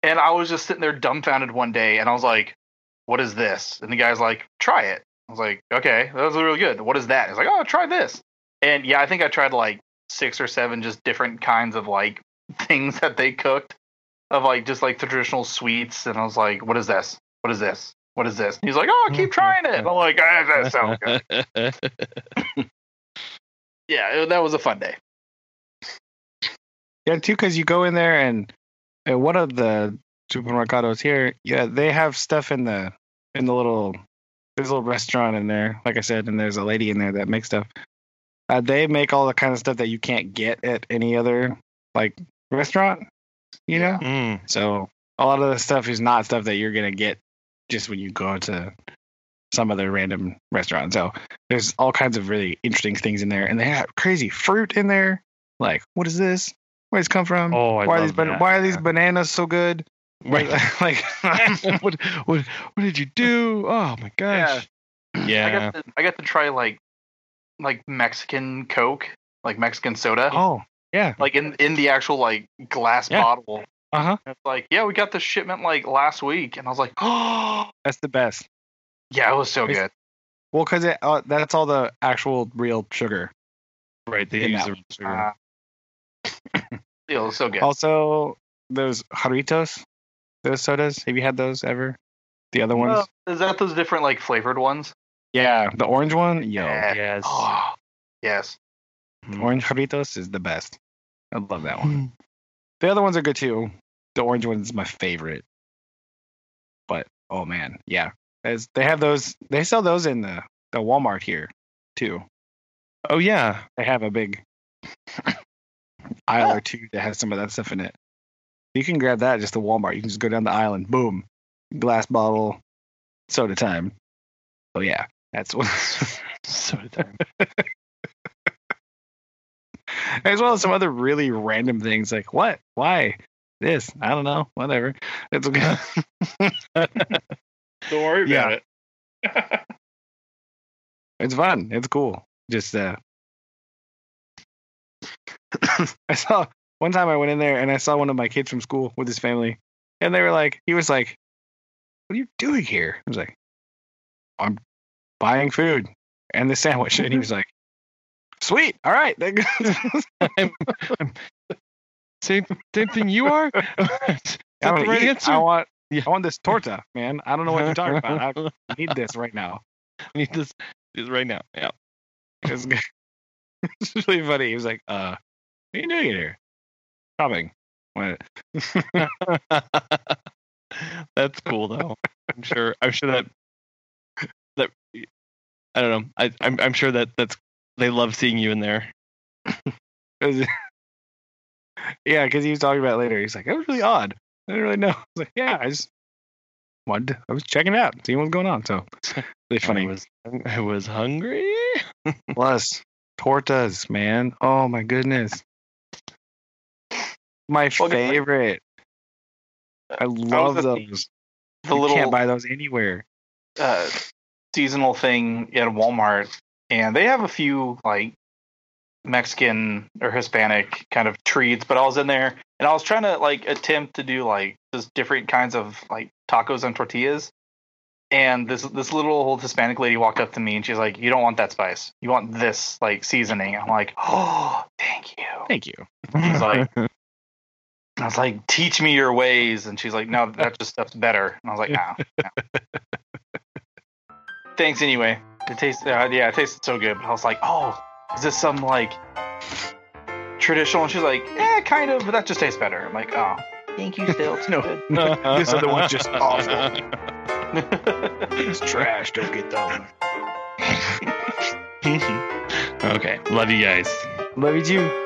and I was just sitting there dumbfounded one day, and I was like, "What is this?" And the guy's like, "Try it." I was like, "Okay, that was really good. What is that?" He's like, "Oh, try this." And yeah, I think I tried like six or seven just different kinds of like things that they cooked of like just like the traditional sweets, and I was like, "What is this? What is this? What is this?" And he's like, "Oh, keep trying it." And I'm like, ah, "That sounds good." Yeah, it- that was a fun day. Yeah, too, because you go in there and, and one of the supermercados here, yeah, they have stuff in the in the little there's a little restaurant in there, like I said, and there's a lady in there that makes stuff. Uh, they make all the kind of stuff that you can't get at any other like restaurant, you know. Mm. So a lot of the stuff is not stuff that you're gonna get just when you go to some other random restaurant. So there's all kinds of really interesting things in there, and they have crazy fruit in there. Like, what is this? Where does it come from? Oh, I why are love these ban- that. Why are these bananas so good? Right. like, what, what what did you do? Oh my gosh. I Yeah. got to, I got to try like like Mexican Coke, like Mexican soda. oh yeah, like in in the actual like glass Yeah. bottle. Uh huh. It's like, yeah, we got the shipment like last week, and I was like, oh, That's the best. yeah, it was so It's- good. Well, because it uh, that's all the actual real sugar. Right. They In use that the sugar. Uh, it was so good. Also, those Jarritos, those sodas. Have you had those ever? The other ones? Well, is that those different like flavored ones? yeah, the orange one. Yo, Yeah. yes. Oh, yes. orange Jarritos is the best. I love that one. The other ones are good too. The orange one is my favorite. But oh man, yeah, As they have those. They sell those in the the Walmart here too. Oh yeah. They have a big aisle or two that has some of that stuff in it. You can grab that just the Walmart. You can just go down the aisle and boom, glass bottle, soda time. Oh yeah, that's what. Soda time. as well as some other really random things like what, why, this, I don't know, whatever. It's okay. Don't worry about it. it's fun. It's cool. Just uh, I saw one time I went in there and I saw one of my kids from school with his family, and they were like, he was like, "What are you doing here?" I was like, "I'm buying food and the sandwich," and he was like, "Sweet, all right." Same same thing you are? Is that I, the right eat. answer? I want, Yeah. I want this torta, man. I don't know what you're talking about. I need this right now. I need this, this right now. Yeah. It was, good. it's really funny. He was like, "Uh, what are you doing here?" Shopping. What? That's cool though. I'm sure I'm sure that that I don't know. I I'm I'm sure that that's they love seeing you in there. Yeah, because he was talking about it later. He's like, "That was really odd. I didn't really know." I was like, "Yeah, I just wanted. To, I was checking it out, seeing what's going on." So really funny. I was I was hungry. Plus tortas, man. Oh my goodness. My Well, favorite. I love those. The you little can't buy those anywhere. uh, seasonal thing at Walmart, and they have a few like Mexican or Hispanic kind of treats. But I was in there and I was trying to like attempt to do like just different kinds of like tacos and tortillas. And this this little old Hispanic lady walked up to me and she's like, "You don't want that spice. You want this like seasoning." I'm like, "Oh, thank you." Thank you. He's like- I was like, "Teach me your ways," and she's like, "No, that just stuff's better." And I was like, "No." no." Thanks anyway. It tastes, uh, yeah, it tasted so good. But I was like, "Oh, is this some like traditional?" And she's like, "Eh, kind of, but that just tastes better." I'm like, "Oh, thank you, still. It's No. good." This other one's just awful. It's trash. Don't get that one. okay. Love you guys. Love you too.